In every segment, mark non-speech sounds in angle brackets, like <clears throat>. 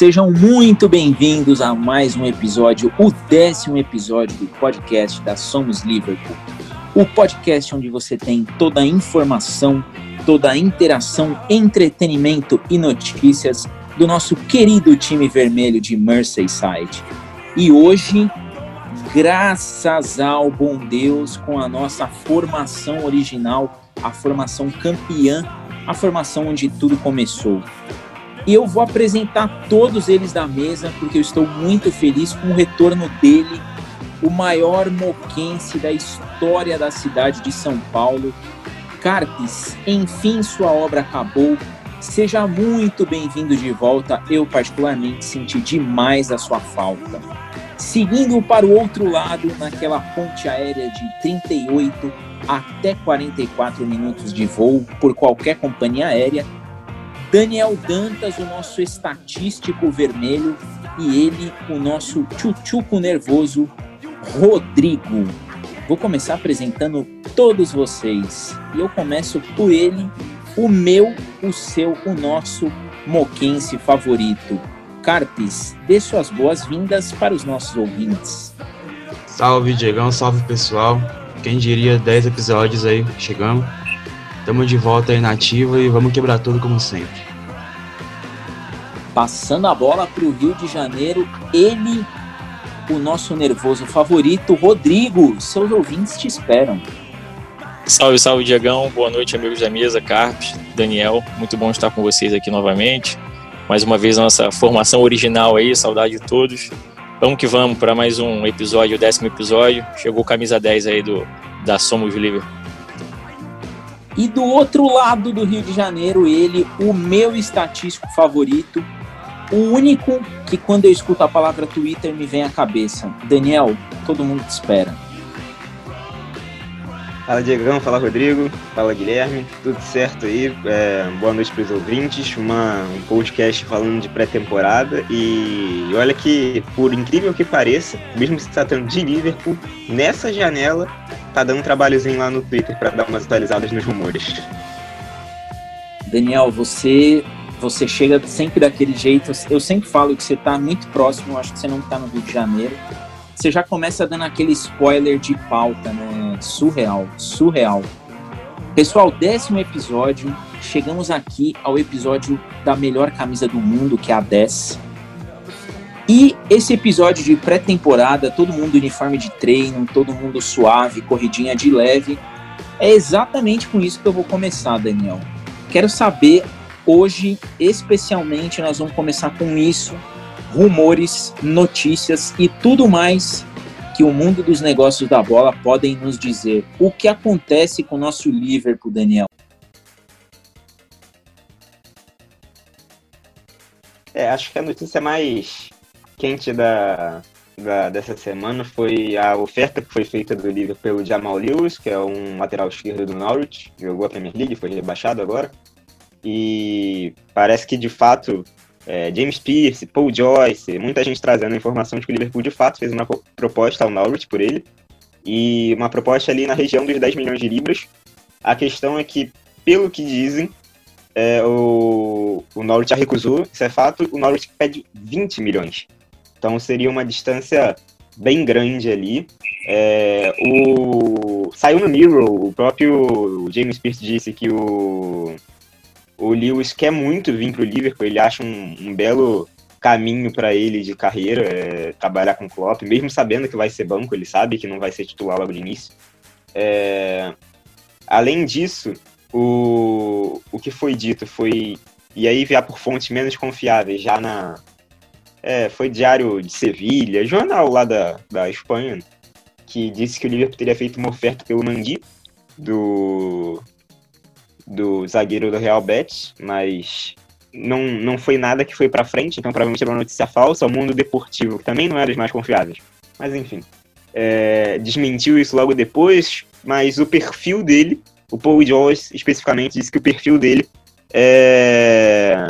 Sejam muito bem-vindos a mais um episódio, o décimo episódio do podcast da Somos Liverpool. O podcast onde você tem toda a informação, toda a interação, entretenimento e notícias do nosso querido time vermelho de Merseyside. E hoje, graças ao bom Deus, com a nossa formação original, a formação campeã, a formação onde tudo começou. E eu vou apresentar todos eles da mesa, porque eu estou muito feliz com o retorno dele, o maior moquense da história da cidade de São Paulo. Carpes, enfim sua obra acabou. Seja muito bem-vindo de volta. Eu, particularmente, senti demais a sua falta. Seguindo para o outro lado, naquela ponte aérea de 38 até 44 minutos de voo por qualquer companhia aérea, Daniel Dantas, o nosso estatístico vermelho, e ele, o nosso tchutchuco nervoso, Rodrigo. Vou começar apresentando todos vocês. E eu começo por ele, o meu, o seu, o nosso moquense favorito. Carpes, dê suas boas-vindas para os nossos ouvintes. Salve, Diegão, salve pessoal. Quem diria 10 episódios aí, chegamos. Estamos de volta aí na ativa e vamos quebrar tudo como sempre. Passando a bola para o Rio de Janeiro, ele, o nosso nervoso favorito, Rodrigo. Seus ouvintes te esperam. Salve, salve, Diegão. Boa noite, amigos da mesa, Carpes, Daniel. Muito bom estar com vocês aqui novamente. Mais uma vez, nossa formação original aí, saudade de todos. Vamos que vamos para mais um episódio, o décimo episódio. Chegou camisa 10 aí do, da Somos Liverpool. E do outro lado do Rio de Janeiro, ele, o meu estatístico favorito, o único que quando eu escuto a palavra Twitter me vem à cabeça. Daniel, todo mundo te espera. Fala Diegão, fala Rodrigo, fala Guilherme, tudo certo aí? É, boa noite para os ouvintes, Uma, um podcast falando de pré-temporada e olha que, por incrível que pareça, mesmo se tratando de Liverpool, nessa janela tá dando um trabalhozinho lá no Twitter para dar umas atualizadas nos rumores. Daniel, você você chega sempre daquele jeito. Eu sempre falo que você está muito próximo, acho que você não está no Rio de Janeiro. Você já começa dando aquele spoiler de pauta, né? Surreal, surreal. Pessoal, décimo episódio. Chegamos aqui ao episódio da melhor camisa do mundo, que é a 10. E esse episódio de pré-temporada, todo mundo uniforme de treino, todo mundo suave, corridinha de leve, é exatamente com isso que eu vou começar, Daniel. Quero saber Hoje, especialmente, nós vamos começar com isso, rumores, notícias e tudo mais que o mundo dos negócios da bola podem nos dizer. O que acontece com o nosso Liverpool, Daniel? É, acho que a notícia mais quente da, da, dessa semana foi a oferta que foi feita do Liverpool pelo Jamal Lewis, que é um lateral esquerdo do Norwich, jogou a Premier League, foi rebaixado agora. E parece que de fato é, James Pierce, Paul Joyce, muita gente trazendo a informação de que o Liverpool de fato fez uma proposta ao Norwich por ele. E uma proposta ali na região dos 10 milhões de libras. A questão é que, pelo que dizem, é, o, o Norwich já recusou, isso é fato, o Norwich pede 20 milhões. Então seria uma distância bem grande ali. É, o, saiu no Mirror, o próprio James Pierce disse que o, o Lewis quer muito vir para o Liverpool, ele acha um, um belo caminho para ele de carreira, é, trabalhar com o Klopp, mesmo sabendo que vai ser banco, ele sabe que não vai ser titular logo de início. É, além disso, o, o que foi dito foi, e aí vier por fontes menos confiáveis, já na... É, foi Diário de Sevilha, jornal lá da, da Espanha, que disse que o Liverpool teria feito uma oferta pelo Mandi, do, do zagueiro do Real Betis, mas não, não foi nada que foi para frente, então provavelmente era uma notícia falsa. O mundo deportivo, que também não era dos mais confiáveis. Mas enfim, é, desmentiu isso logo depois, mas o perfil dele, o Paul Jones especificamente, disse que o perfil dele é.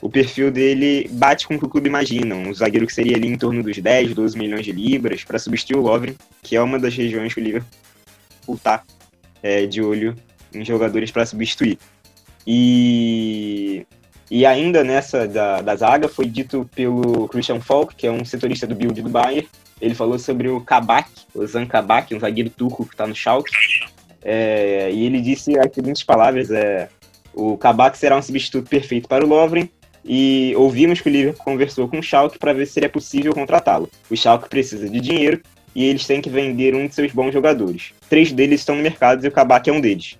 O perfil dele bate com o que o clube imagina, um zagueiro que seria ali em torno dos 10, 12 milhões de libras para substituir o Lovren, que é uma das regiões que o Liverpool está é, de olho em jogadores para substituir. E E ainda nessa da, da zaga foi dito pelo Christian Falk, que é um setorista do build do Bayern, ele falou sobre o Kabak, o Zan Kabak, um zagueiro turco que está no Schalke. É, e ele disse as seguintes palavras: é, o Kabak será um substituto perfeito para o Lovren. E ouvimos que o Liverpool conversou com o Schalke para ver se seria possível contratá-lo. O Schalke precisa de dinheiro e eles têm que vender um de seus bons jogadores. Três deles estão no mercado e o Kabak é um deles.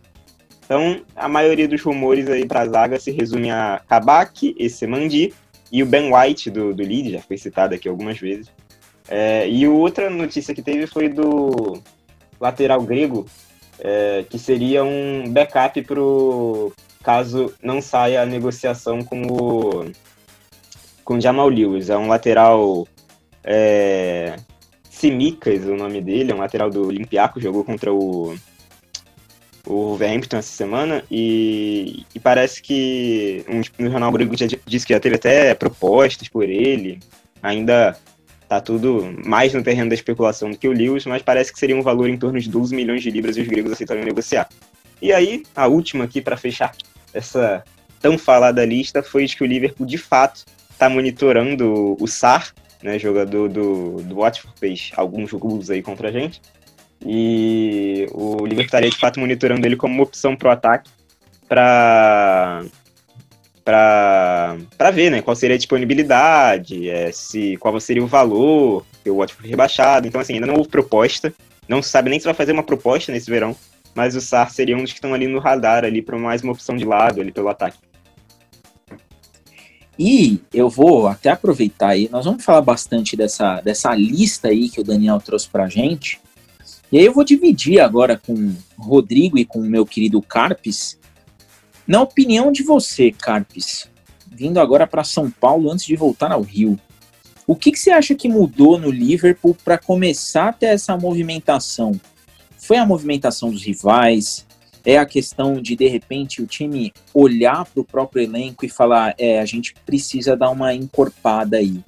Então, a maioria dos rumores aí para a zaga se resume a Kabak, esse Mandi e o Ben White do, do Leeds, já foi citado aqui algumas vezes. É, e outra notícia que teve foi do lateral grego, é, que seria um backup pro caso não saia a negociação com o com Jamal Lewis. É um lateral é, Simicas, o nome dele, é um lateral do Olympiacos, jogou contra o o Wolverhampton essa semana e, e parece que um, no jornal grego já disse que já teve até propostas por ele. Ainda tá tudo mais no terreno da especulação do que o Lewis, mas parece que seria um valor em torno de 12 milhões de libras e os gregos aceitariam negociar. E aí, a última aqui para fechar essa tão falada lista foi de que o Liverpool de fato está monitorando o Sar, né, jogador do, do Watford, fez alguns gols aí contra a gente. E o Liverpool estaria de fato monitorando ele como uma opção para o ataque para para ver né, qual seria a disponibilidade, é, se, qual seria o valor que o Watford rebaixado. Então, assim, ainda não houve proposta, não se sabe nem se vai fazer uma proposta nesse verão, mas o SAR seria um dos que estão ali no radar ali para mais uma opção de lado ali pelo ataque. E eu vou até aproveitar aí, nós vamos falar bastante dessa, dessa lista aí que o Daniel trouxe para gente. E aí eu vou dividir agora com Rodrigo e com o meu querido Carpes na opinião de você, Carpes, vindo agora para São Paulo antes de voltar ao Rio, o que, que você acha que mudou no Liverpool para começar a ter essa movimentação? Foi a movimentação dos rivais? É a questão de, de repente, o time olhar para o próprio elenco e falar: é, a gente precisa dar uma encorpada aí?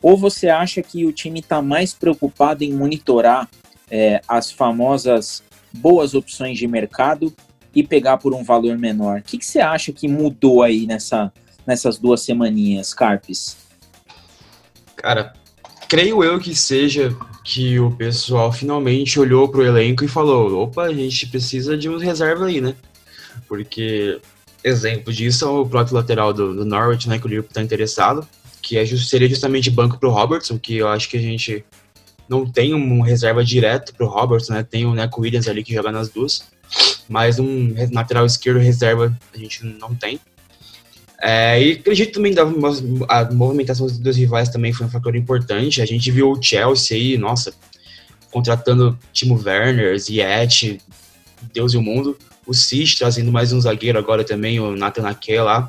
Ou você acha que o time está mais preocupado em monitorar é, as famosas boas opções de mercado e pegar por um valor menor. O que, que você acha que mudou aí nessa, nessas duas semaninhas, Carpes? Cara, creio eu que seja que o pessoal finalmente olhou pro elenco e falou: opa, a gente precisa de uns reserva aí, né? Porque exemplo disso é o próprio lateral do, do Norwich, né? Que o Liverpool está interessado, que é, seria justamente banco pro Robertson, que eu acho que a gente não tem um reserva direto pro Robertson, né? Tem o Neco Williams ali que joga nas duas mas um lateral esquerdo reserva a gente não tem. É, e acredito também que a movimentação dos rivais também foi um fator importante. A gente viu o Chelsea aí, nossa, contratando Timo Werner, Ziyech, Deus e o mundo. O Cis trazendo mais um zagueiro agora também, o Nathan Ake lá.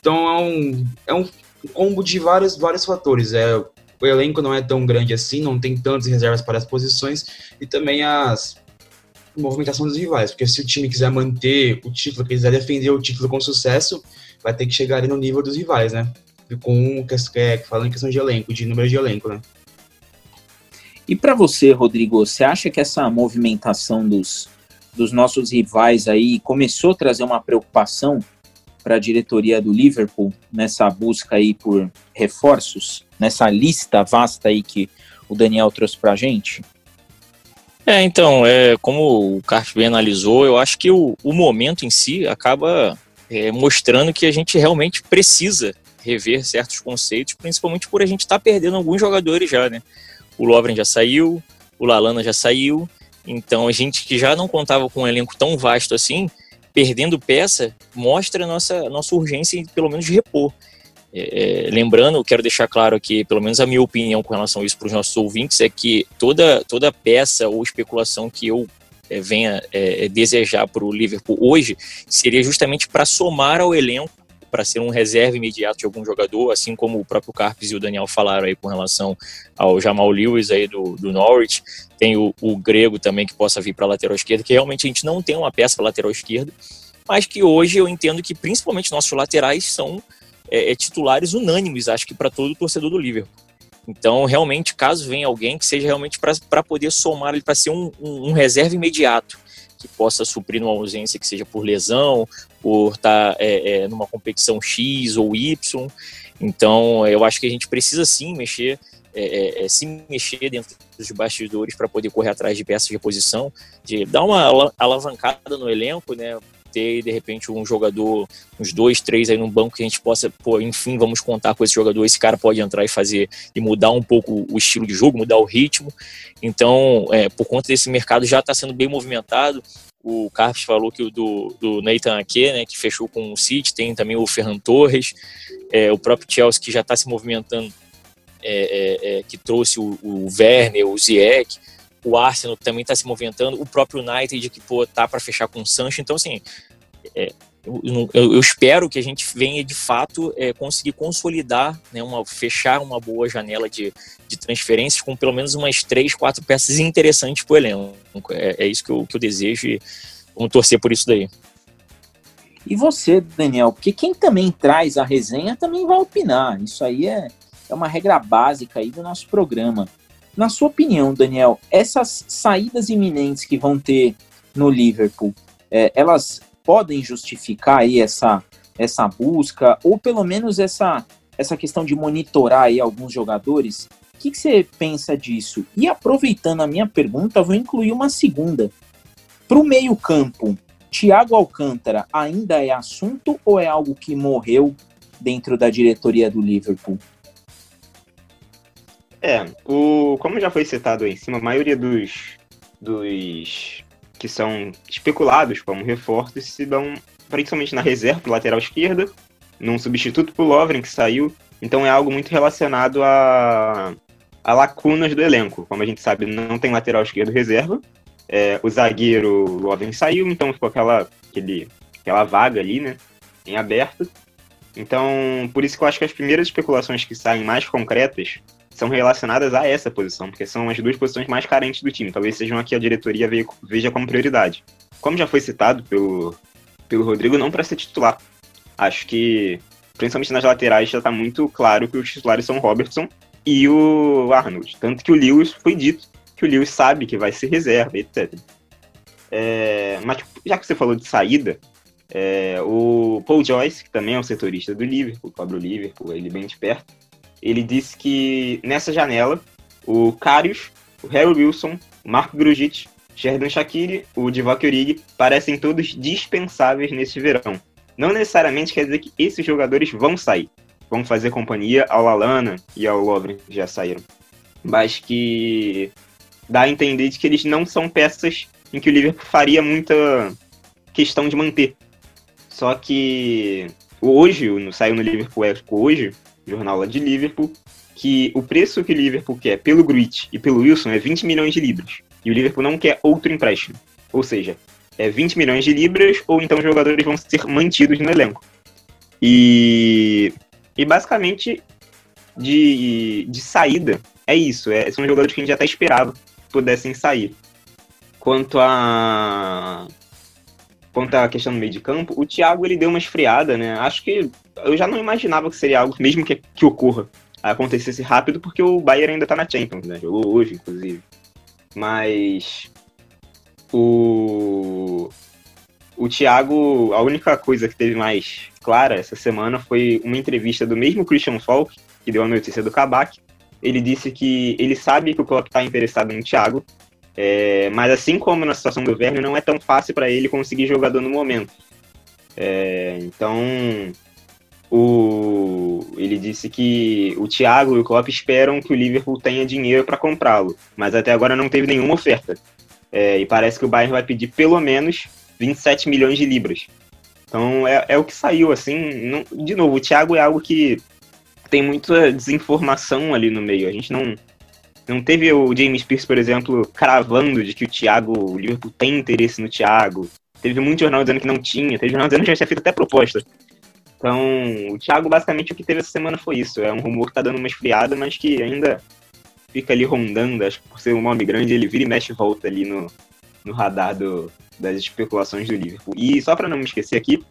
Então é um, é um combo de vários, vários fatores. É, o elenco não é tão grande assim, não tem tantas reservas para as posições e também as movimentação dos rivais, porque se o time quiser manter o título, quiser defender o título com sucesso, vai ter que chegar ali no nível dos rivais, né? Com é, falando em questão de elenco, de número de elenco, né? E para você, Rodrigo, você acha que essa movimentação dos, dos nossos rivais aí começou a trazer uma preocupação para a diretoria do Liverpool nessa busca aí por reforços, nessa lista vasta aí que o Daniel trouxe para a gente? É, então, é, como o Carlos bem analisou, eu acho que o, o momento em si acaba é, mostrando que a gente realmente precisa rever certos conceitos, principalmente por a gente estar tá perdendo alguns jogadores já, né? O Lovren já saiu, o Lalana já saiu, então a gente que já não contava com um elenco tão vasto assim, perdendo peça, mostra nossa, nossa urgência, pelo menos, repor. É, é, lembrando, quero deixar claro aqui, pelo menos a minha opinião com relação a isso para os nossos ouvintes, é que toda, toda peça ou especulação que eu é, venha é, desejar para o Liverpool hoje seria justamente para somar ao elenco, para ser um reserva imediato de algum jogador, assim como o próprio Carpes e o Daniel falaram aí com relação ao Jamal Lewis aí do, do Norwich, tem o, o Grego também que possa vir para a lateral esquerda, que realmente a gente não tem uma peça para lateral esquerda, mas que hoje eu entendo que principalmente nossos laterais são é, é, titulares unânimes, acho que para todo torcedor do Liverpool. Então, realmente, caso venha alguém que seja realmente para poder somar, para ser um, um, um, reserva imediato, que possa suprir uma ausência que seja por lesão, por estar tá, é, é, numa competição X ou Y. Então, eu acho que a gente precisa sim mexer, é, é, é se mexer dentro dos bastidores para poder correr atrás de peças de reposição, de dar uma alavancada no elenco, né? Ter, de repente, um jogador, uns dois, três aí no banco que a gente possa, pô, enfim, vamos contar com esse jogador, esse cara pode entrar e fazer e mudar um pouco o estilo de jogo, mudar o ritmo. Então, é, por conta desse mercado já está sendo bem movimentado. O Carlos falou que o do, do Nathan Ake, né, que fechou com o City, tem também o Ferran Torres, é, o próprio Chelsea que já está se movimentando, é, é, é, que trouxe o, o Werner, o Ziyech o Arsenal também está se movimentando, o próprio United que pô, tá para fechar com o Sancho. Então, assim, é, eu, eu, espero que a gente venha de fato é, conseguir consolidar, né, uma, fechar uma boa janela de, de transferências com pelo menos umas três, quatro peças interessantes para o elenco. É, é, isso que eu, que eu desejo e vamos torcer por isso daí. E você, Daniel, porque quem também traz a resenha também vai opinar. Isso aí é, é uma regra básica aí do nosso programa. Na sua opinião, Daniel, essas saídas iminentes que vão ter no Liverpool, é, elas podem justificar aí essa, essa busca, ou pelo menos essa, essa questão de monitorar aí alguns jogadores? O que, que você pensa disso? E aproveitando a minha pergunta, vou incluir uma segunda. Para o meio-campo, Thiago Alcântara ainda é assunto ou é algo que morreu dentro da diretoria do Liverpool? É, o, como já foi citado aí em cima, a maioria dos, dos que são especulados como reforços se dão principalmente na reserva lateral esquerda, num substituto pro Lovren que saiu. Então é algo muito relacionado a, a lacunas do elenco. Como a gente sabe, não tem lateral esquerdo reserva. É, o zagueiro Lovren saiu, então ficou aquela, aquele, aquela vaga ali, né? Em aberto. Então, por isso que eu acho que as primeiras especulações que saem mais concretas são relacionadas a essa posição, porque são as duas posições mais carentes do time. Talvez sejam aqui a diretoria veja como prioridade. Como já foi citado pelo, pelo Rodrigo, não para ser titular. Acho que, principalmente nas laterais, já está muito claro que os titulares são o Robertson e o Arnold. Tanto que o Lewis foi dito que o Lewis sabe que vai ser reserva, etc. É, mas já que você falou de saída, é, o Paul Joyce, que também é um setorista do Liverpool, cobra o Liverpool, ele bem de perto, ele disse que nessa janela, o Karius, o Harry Wilson, o Marco Grujic, Sheridan Shaqiri, o Divock Origi parecem todos dispensáveis nesse verão. Não necessariamente quer dizer que esses jogadores vão sair, vão fazer companhia ao Lalana e ao Lovren, que já saíram. Mas que dá a entender de que eles não são peças em que o Liverpool faria muita questão de manter. Só que hoje, saiu no Liverpool Echo hoje, jornal lá de Liverpool, que o preço que o Liverpool quer pelo Gruit e pelo Wilson é 20 milhões de libras. E o Liverpool não quer outro empréstimo. Ou seja, é 20 milhões de libras ou então os jogadores vão ser mantidos no elenco. E, e basicamente, de, de saída, é isso. É, são jogadores que a gente até esperava pudessem sair. Quanto a quanto à questão do meio de campo, o Thiago ele deu uma esfriada, né? Acho que eu já não imaginava que seria algo, mesmo que, que ocorra, acontecesse rápido, porque o Bayern ainda tá na Champions, né? Jogou hoje, inclusive. Mas o o Thiago, a única coisa que teve mais clara essa semana foi uma entrevista do mesmo Christian Falk, que deu a notícia do Kabak. Ele disse que ele sabe que o Klopp está interessado no Thiago, é, mas assim como na situação do Werner, não é tão fácil para ele conseguir jogador no momento. É, então, o, ele disse que o Thiago e o Klopp esperam que o Liverpool tenha dinheiro para comprá-lo, mas até agora não teve nenhuma oferta. É, e parece que o Bayern vai pedir pelo menos 27 milhões de libras. Então é, é o que saiu, assim. Não, de novo, o Thiago é algo que tem muita desinformação ali no meio. A gente não, não teve o James Pierce, por exemplo, cravando de que o Thiago, o Liverpool tem interesse no Thiago. Teve muito jornal dizendo que não tinha, teve jornal dizendo que já tinha feito até proposta. Então, o Thiago, basicamente, o que teve essa semana foi isso. É um rumor que tá dando uma esfriada, mas que ainda fica ali rondando. Acho que por ser um nome grande, ele vira e mexe e volta ali no, no radar do, das especulações do Liverpool. E só para não me esquecer aqui,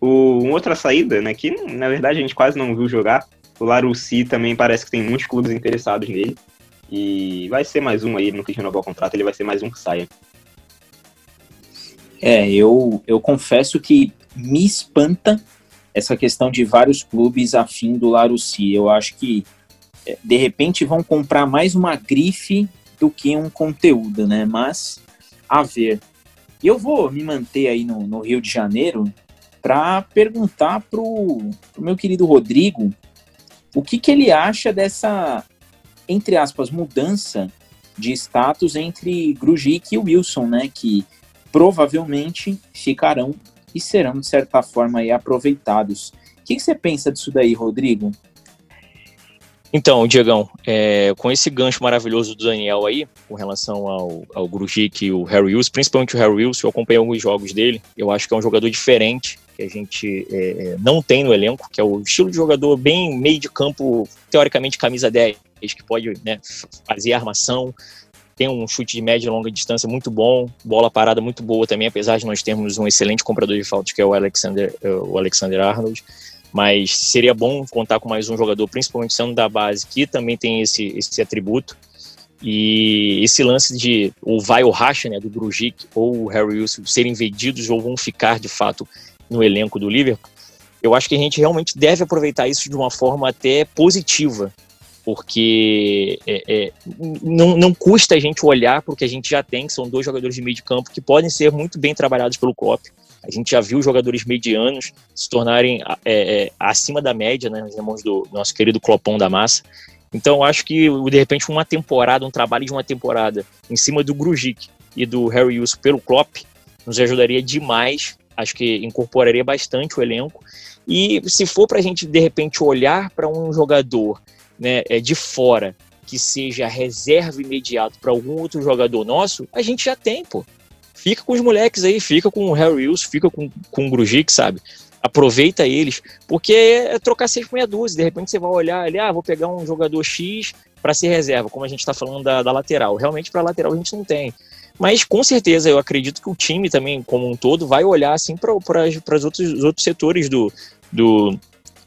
o, uma outra saída, né, que na verdade a gente quase não viu jogar, o Larussi também parece que tem muitos clubes interessados nele. E vai ser mais um aí, no que renovar o contrato, ele vai ser mais um que saia. É, eu, eu confesso que me espanta essa questão de vários clubes afim do Larouci. Eu acho que, é, de repente, vão comprar mais uma grife do que um conteúdo, né? Mas, a ver. Eu vou me manter aí no, no Rio de Janeiro para perguntar pro, o meu querido Rodrigo o que, que ele acha dessa, entre aspas, mudança de status entre Grujic e Wilson, né? Que provavelmente ficarão e serão, de certa forma, aí, aproveitados. O que, você pensa disso daí, Rodrigo? Então, Diegão, é, com esse gancho maravilhoso do Daniel aí, com relação ao, ao Grujic e o Harry Wilson, principalmente o Harry Wilson, eu acompanhei alguns jogos dele, eu acho que é um jogador diferente, que a gente é, é, não tem no elenco, que é o estilo de jogador bem meio de campo, teoricamente camisa 10, que pode né, fazer armação, tem um chute de média e longa distância muito bom, bola parada muito boa também, apesar de nós termos um excelente comprador de faltas, que é o Alexander, o Alexander Arnold. Mas seria bom contar com mais um jogador, principalmente sendo da base, que também tem esse, esse atributo. E esse lance de ou vai o racha, né, do Grujic ou o Harry Wilson serem vendidos ou vão ficar de fato no elenco do Liverpool, eu acho que a gente realmente deve aproveitar isso de uma forma até positiva, porque é, é, não, não custa a gente olhar para o que a gente já tem, que são dois jogadores de meio de campo que podem ser muito bem trabalhados pelo Klopp. A gente já viu jogadores medianos se tornarem é, é acima da média, né, nas mãos do nosso querido Clopão da massa. Então, acho que, de repente, uma temporada, um trabalho de uma temporada em cima do Grujic e do Harry Wilson pelo Klopp nos ajudaria demais. Acho que incorporaria bastante o elenco. E se for para a gente, de repente, olhar para um jogador né, é, de fora que seja reserva imediato para algum outro jogador nosso, a gente já tem, pô. Fica com os moleques aí, fica com o Harry Wilson, fica com, com o Grujic, sabe? Aproveita eles, porque é trocar seis com meia dúzia. De repente você vai olhar ali, ah, vou pegar um jogador X para ser reserva, como a gente está falando da, da lateral. Realmente, para lateral a gente não tem. Mas com certeza eu acredito que o time também, como um todo, vai olhar assim para os outros, outros setores do, do,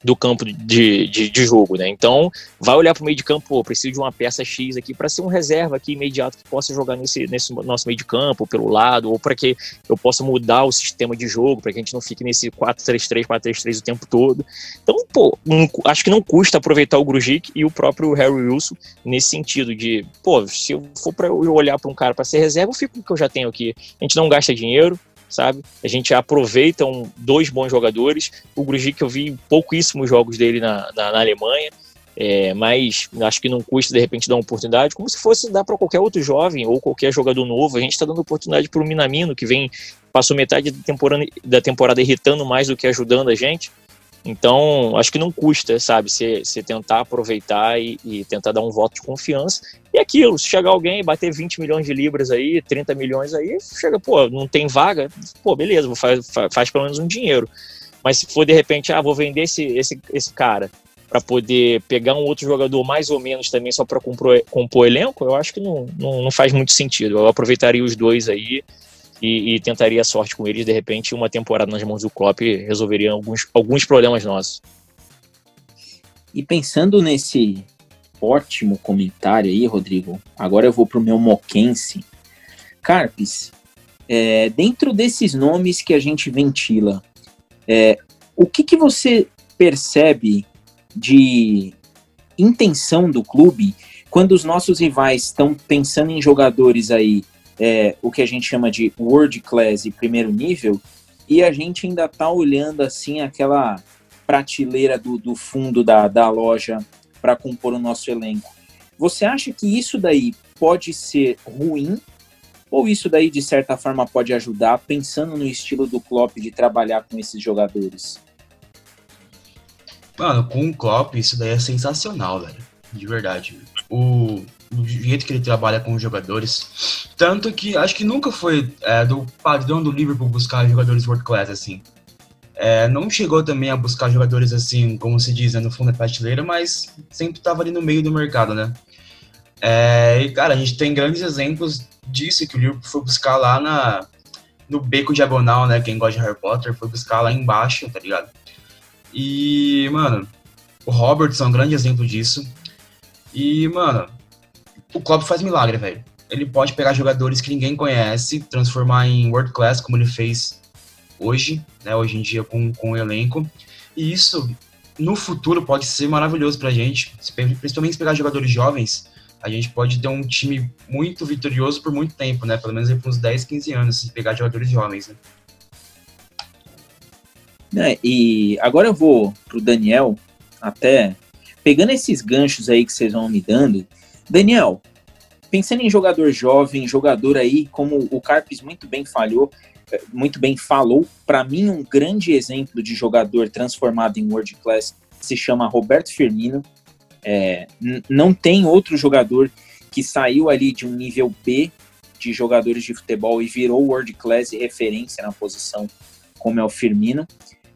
do campo de, de, de, jogo, né? Então, vai olhar para o meio de campo, pô, preciso de uma peça X aqui para ser um reserva aqui imediato que possa jogar nesse, nesse nosso meio de campo, pelo lado, ou para que eu possa mudar o sistema de jogo, para que a gente não fique nesse 4-3-3, 4-3-3 o tempo todo. Então, pô, um, acho que não custa aproveitar o Grujic e o próprio Harry Wilson nesse sentido de, pô, se eu for para olhar para um cara para ser reserva, eu fico com o que eu já tenho aqui. A gente não gasta dinheiro, sabe? A gente aproveita um, dois bons jogadores. O Grujic, eu vi pouquíssimos jogos dele na, na, na Alemanha, é, mas acho que não custa de repente dar uma oportunidade, como se fosse dar para qualquer outro jovem ou qualquer jogador novo. A gente está dando oportunidade para o Minamino, que vem, passou metade da temporada, da temporada irritando mais do que ajudando a gente. Então, acho que não custa, sabe, você tentar aproveitar e, e, tentar dar um voto de confiança. E aquilo, se chegar alguém bater 20 milhões de libras aí, 30 milhões aí, chega, pô, não tem vaga, pô, beleza, faz, faz pelo menos um dinheiro. Mas se for de repente, ah, vou vender esse, esse, esse cara para poder pegar um outro jogador mais ou menos também só para compor, compor elenco, eu acho que não, não, não faz muito sentido. Eu aproveitaria os dois aí e, e, tentaria a sorte com eles. De repente, uma temporada nas mãos do Klopp resolveria alguns, alguns problemas nossos. E pensando nesse ótimo comentário aí, Rodrigo, agora eu vou para o meu moquense. Carpes, é, dentro desses nomes que a gente ventila, é, o que, que você percebe de intenção do clube quando os nossos rivais estão pensando em jogadores aí é, o que a gente chama de world class e primeiro nível, e a gente ainda está olhando assim aquela prateleira do, do fundo da, da loja para compor o nosso elenco. Você acha que isso daí pode ser ruim ou isso daí de certa forma pode ajudar pensando no estilo do Klopp de trabalhar com esses jogadores? Mano, com o Klopp isso daí é sensacional, velho. De verdade. O, do jeito que ele trabalha com os jogadores. Tanto que acho que nunca foi é, do padrão do Liverpool buscar jogadores world class assim. É, não chegou também a buscar jogadores assim, como se diz, né, no fundo da prateleira, mas sempre estava ali no meio do mercado, né? É, e, cara, a gente tem grandes exemplos disso que o Liverpool foi buscar lá na, no beco diagonal, né? Quem gosta de Harry Potter foi buscar lá embaixo, tá ligado? E, mano, o Robertson é um grande exemplo disso. E, mano, o Klopp faz milagre, velho. ele pode pegar jogadores que ninguém conhece, transformar em world class, como ele fez hoje, né, hoje em dia com, com o elenco. E isso, no futuro, pode ser maravilhoso para a gente, principalmente se pegar jogadores jovens, a gente pode ter um time muito vitorioso por muito tempo, né? Pelo menos por uns 10, 15 anos, se pegar jogadores jovens, né? É, e agora eu vou pro Daniel, até pegando esses ganchos aí que vocês vão me dando. Daniel, pensando em jogador jovem, jogador aí, como o Carpes muito bem falhou, eh, muito bem falou, para mim um grande exemplo de jogador transformado em world class se chama Roberto Firmino. É, não tem outro jogador que saiu ali de um nível B de jogadores de futebol e virou world class e referência na posição como é o Firmino.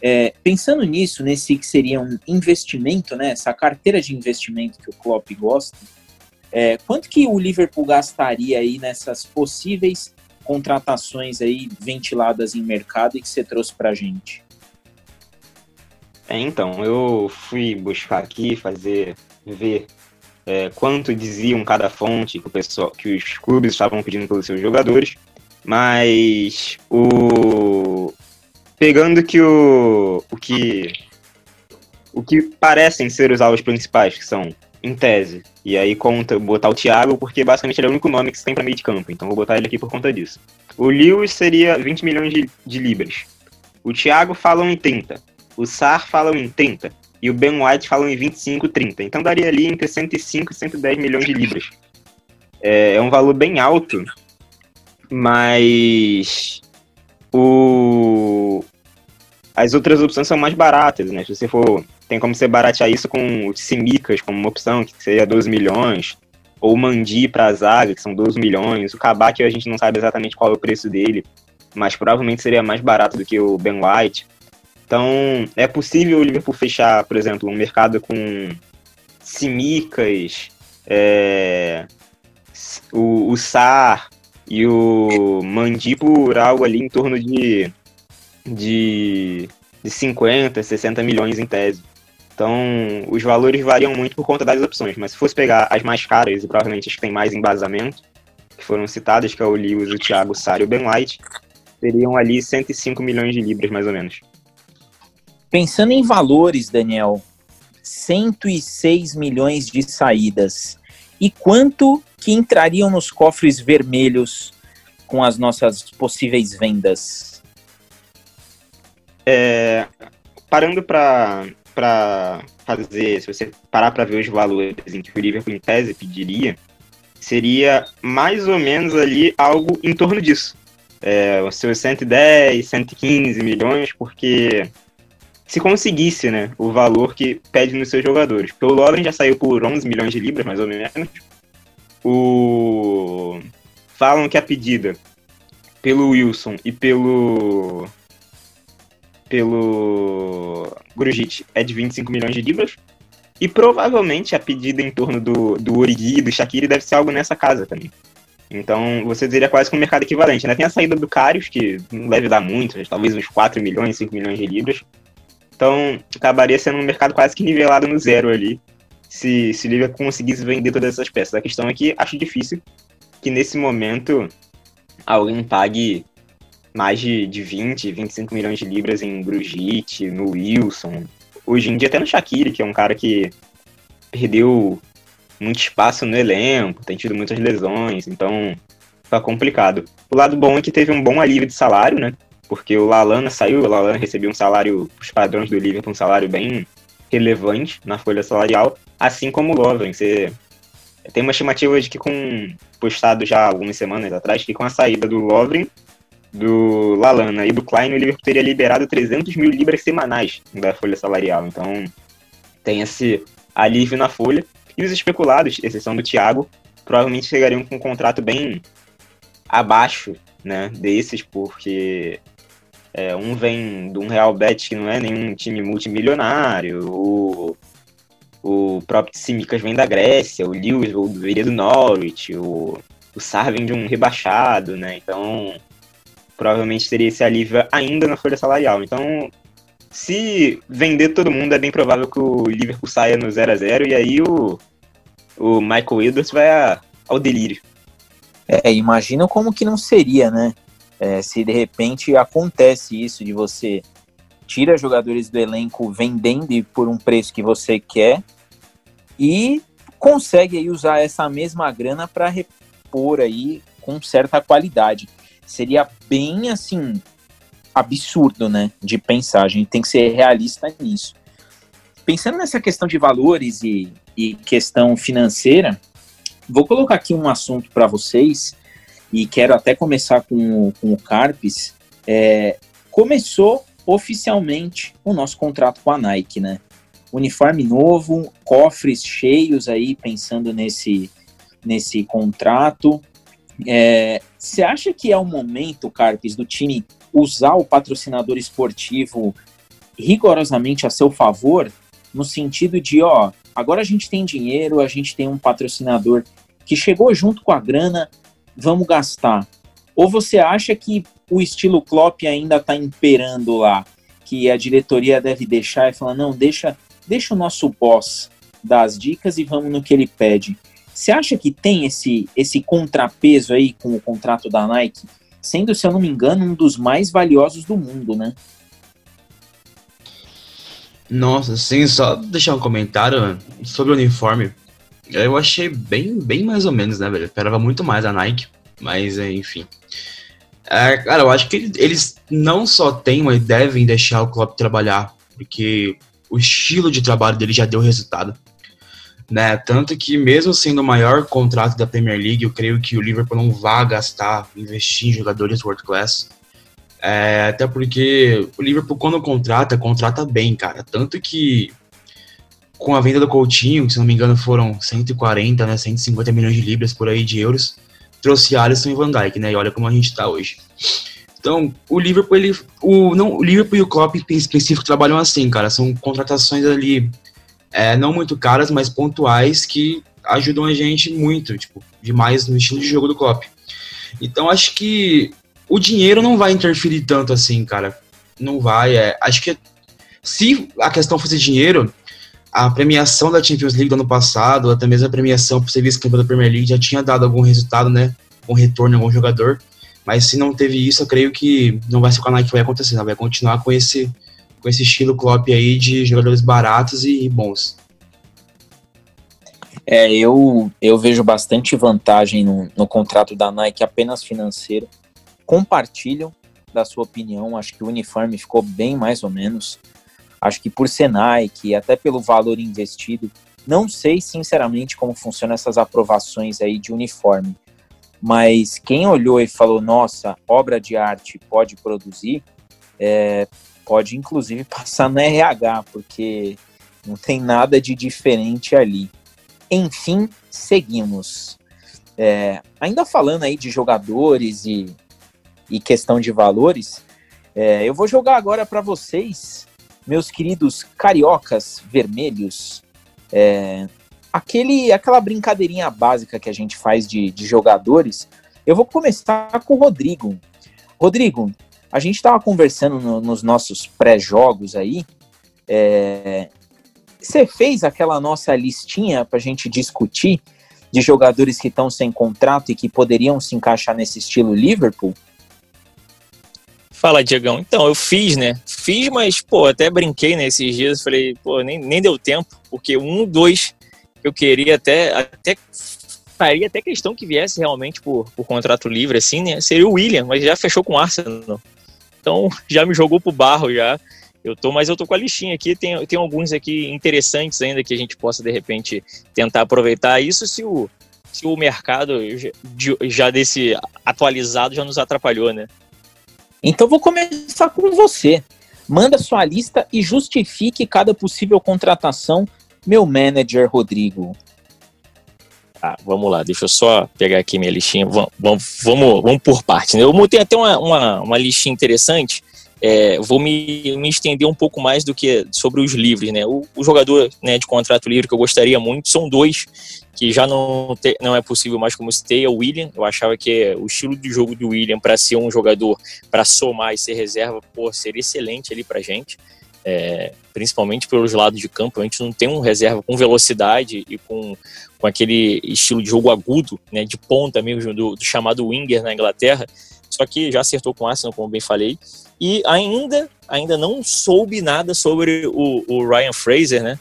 É, pensando nisso, nesse que seria um investimento, né, essa carteira de investimento que o Klopp gosta, é, quanto que o Liverpool gastaria aí nessas possíveis contratações aí ventiladas em mercado e que você trouxe para a gente? É, então, eu fui buscar aqui, fazer, ver é, quanto diziam cada fonte que, o pessoal, que os clubes estavam pedindo pelos seus jogadores, mas o, pegando que o, o que o que parecem ser os alvos principais, que são, em tese, e aí conta botar o Thiago, porque basicamente ele é o único nome que se tem para meio de campo, então vou botar ele aqui por conta disso. O Lewis seria 20 milhões de, de libras. O Thiago falam em 30. O Sar falam em 30. E o Ben White falam em 25, 30. Então daria ali entre 105 e 110 milhões de libras. É, é um valor bem alto, mas o... As outras opções são mais baratas, né? Se você for. Tem como você baratear isso com o Simicas como uma opção, que seria 12 milhões. Ou o Mandi para a zaga, que são 12 milhões. O Kabak a gente não sabe exatamente qual é o preço dele, mas provavelmente seria mais barato do que o Ben White. Então, é possível o Liverpool fechar, por exemplo, um mercado com Simicas, é, o, o Sar, e o Mandi por algo ali em torno de, de, de 50, 60 milhões em tese. Então, os valores variam muito por conta das opções, mas se fosse pegar as mais caras e provavelmente as que têm mais embasamento, que foram citadas, que é o Lewis, o Thiago, o Sari e o Ben White, seriam ali 105 milhões de libras, mais ou menos. Pensando em valores, Daniel, 106 milhões de saídas. E quanto que entrariam nos cofres vermelhos com as nossas possíveis vendas? É, parando para fazer, se você parar para ver os valores em que o Liverpool em tese pediria, seria mais ou menos ali algo em torno disso. É, os seus 110, 115 milhões, porque se conseguisse né, o valor que pede nos seus jogadores. Porque o Lovren já saiu por 11 milhões de libras, mais ou menos. O... Falam que a pedida pelo Wilson e pelo pelo Grujic é de 25 milhões de libras. E provavelmente a pedida em torno do, do Origi e do Shaqiri deve ser algo nessa casa também. Então você diria quase que um mercado equivalente. Né? Tem a saída do Karius, que não deve dar muito, talvez uns 4 milhões, 5 milhões de libras. Então, acabaria sendo um mercado quase que nivelado no zero ali, se, se o Liverpool conseguisse vender todas essas peças. A questão é que acho difícil que nesse momento alguém pague mais de, de 20, 25 milhões de libras em Brigitte, no Wilson. Hoje em dia até no Shaqiri, que é um cara que perdeu muito espaço no elenco, tem tido muitas lesões, então tá complicado. O lado bom é que teve um bom alívio de salário, né? porque o Lalana saiu, o Lalana recebeu um salário, os padrões do Liverpool, um salário bem relevante na folha salarial, assim como o Lovren. Você tem uma estimativa de que com postado já algumas semanas atrás, que com a saída do Lovren, do Lalana e do Klein, o Liverpool teria liberado 300 mil libras semanais da folha salarial. Então tem esse alívio na folha. E os especulados, exceção do Thiago, provavelmente chegariam com um contrato bem abaixo né, desses, porque é, um vem de um Real Betis que não é nenhum time multimilionário, o, o próprio Simicas vem da Grécia, o Lewis veio do Norwich, o, o Sar vem de um rebaixado, né? Então, provavelmente teria esse alívio ainda na folha salarial. Então, se vender todo mundo, é bem provável que o Liverpool saia no 0 a 0 e aí o, o Michael Edwards vai a, ao delírio. É, imagina como que não seria, né? É, se de repente acontece isso de você tira jogadores do elenco vendendo por um preço que você quer e consegue aí usar essa mesma grana para repor aí com certa qualidade. Seria bem assim absurdo, né, de pensar. A gente tem que ser realista nisso. Pensando nessa questão de valores e, e questão financeira, vou colocar aqui um assunto para vocês e quero até começar com, com o Carpes. É, começou oficialmente o nosso contrato com a Nike, né? Uniforme novo, cofres cheios aí, pensando nesse, nesse contrato. Você é, acha que é o momento, Carpes, do time usar o patrocinador esportivo rigorosamente a seu favor, no sentido de, ó, agora a gente tem dinheiro, a gente tem um patrocinador que chegou junto com a grana, vamos gastar. Ou você acha que o estilo Klopp ainda está imperando lá, que a diretoria deve deixar e falar, não, deixa, deixa o nosso boss dar as dicas e vamos no que ele pede. Você acha que tem esse, esse contrapeso aí com o contrato da Nike, sendo, se eu não me engano, um dos mais valiosos do mundo, né? Nossa, sim, só deixar um comentário sobre o uniforme. Eu achei bem, bem mais ou menos, né, velho? Eu esperava muito mais a Nike, mas enfim. É, cara, eu acho que eles não só têm, mas devem deixar o Klopp trabalhar, porque o estilo de trabalho dele já deu resultado. Né? Tanto que, mesmo sendo o maior contrato da Premier League, eu creio que o Liverpool não vai gastar, investir em jogadores world class. É, até porque o Liverpool, quando contrata, contrata bem, cara. Tanto que, com a venda do Coutinho, que se não me engano foram 140, né, 150 milhões de libras por aí de euros, trouxe Alisson e Van Dijk, né? E olha como a gente tá hoje. Então, o Liverpool, ele, o, não, o Liverpool e o Klopp em específico trabalham assim, cara. São contratações ali é, não muito caras, mas pontuais que ajudam a gente muito, tipo, demais no estilo de jogo do Klopp. Então, acho que o dinheiro não vai interferir tanto assim, cara. Não vai. É, acho que se a questão fosse dinheiro, a premiação da Champions League do ano passado, até mesmo a premiação por ser vice-campeão da Premier League já tinha dado algum resultado, né? Um retorno em algum jogador. Mas se não teve isso, eu creio que não vai ser a Nike que vai acontecer, não. vai continuar com esse, com esse estilo Klopp aí de jogadores baratos e, bons. É, eu, eu vejo bastante vantagem no, no contrato da Nike apenas financeiro. Compartilham da sua opinião, acho que o uniforme ficou bem mais ou menos. Acho que por ser Nike, até pelo valor investido, não sei sinceramente como funcionam essas aprovações aí de uniforme, mas quem olhou e falou, nossa, obra de arte pode produzir, é, pode inclusive <laughs> passar no RH, porque não tem nada de diferente ali. Enfim, seguimos. É, ainda falando aí de jogadores e, e questão de valores, é, eu vou jogar agora para vocês meus queridos cariocas vermelhos, é, aquele, aquela brincadeirinha básica que a gente faz de, de jogadores, eu vou começar com o Rodrigo. Rodrigo, a gente estava conversando no, nos nossos pré-jogos aí. É, você fez aquela nossa listinha para a gente discutir de jogadores que estão sem contrato e que poderiam se encaixar nesse estilo Liverpool? Fala, Diegão. Então, eu fiz, né? Fiz, mas, pô, até brinquei nesses né, dias. Falei, pô, nem, nem deu tempo, porque um, dois, eu queria até, até faria até questão que viesse realmente por, por contrato livre, assim, né? Seria o William, mas já fechou com o Arsenal. Então, <laughs> já me jogou pro barro já. Eu tô, mas eu tô com a listinha aqui, tem, tem alguns aqui interessantes ainda que a gente possa, de repente, tentar aproveitar isso se o, se o mercado já, desse atualizado já nos atrapalhou, né? Então vou começar com você. Manda sua lista e justifique cada possível contratação, meu manager Rodrigo. Ah, vamos lá, deixa eu só pegar aqui minha listinha. Vamos, vamos, vamos, vamos por parte. Né? Eu montei até uma, uma, uma listinha interessante. É, vou me, me estender um pouco mais do que sobre os livres. Né? O, o jogador né, de contrato livre que eu gostaria muito são dois que já não, te, não é possível mais como citei, é o William. Eu achava que o estilo de jogo do William para ser um jogador para somar e ser reserva, pô, seria excelente ali pra gente. É, principalmente pelos lados de campo. A gente não tem um reserva com velocidade e com, com aquele estilo de jogo agudo, né, de ponta mesmo, do, do chamado winger na Inglaterra. Só que já acertou com o Arsenal, como bem falei. E ainda, ainda não soube nada sobre o, o Ryan Fraser, né?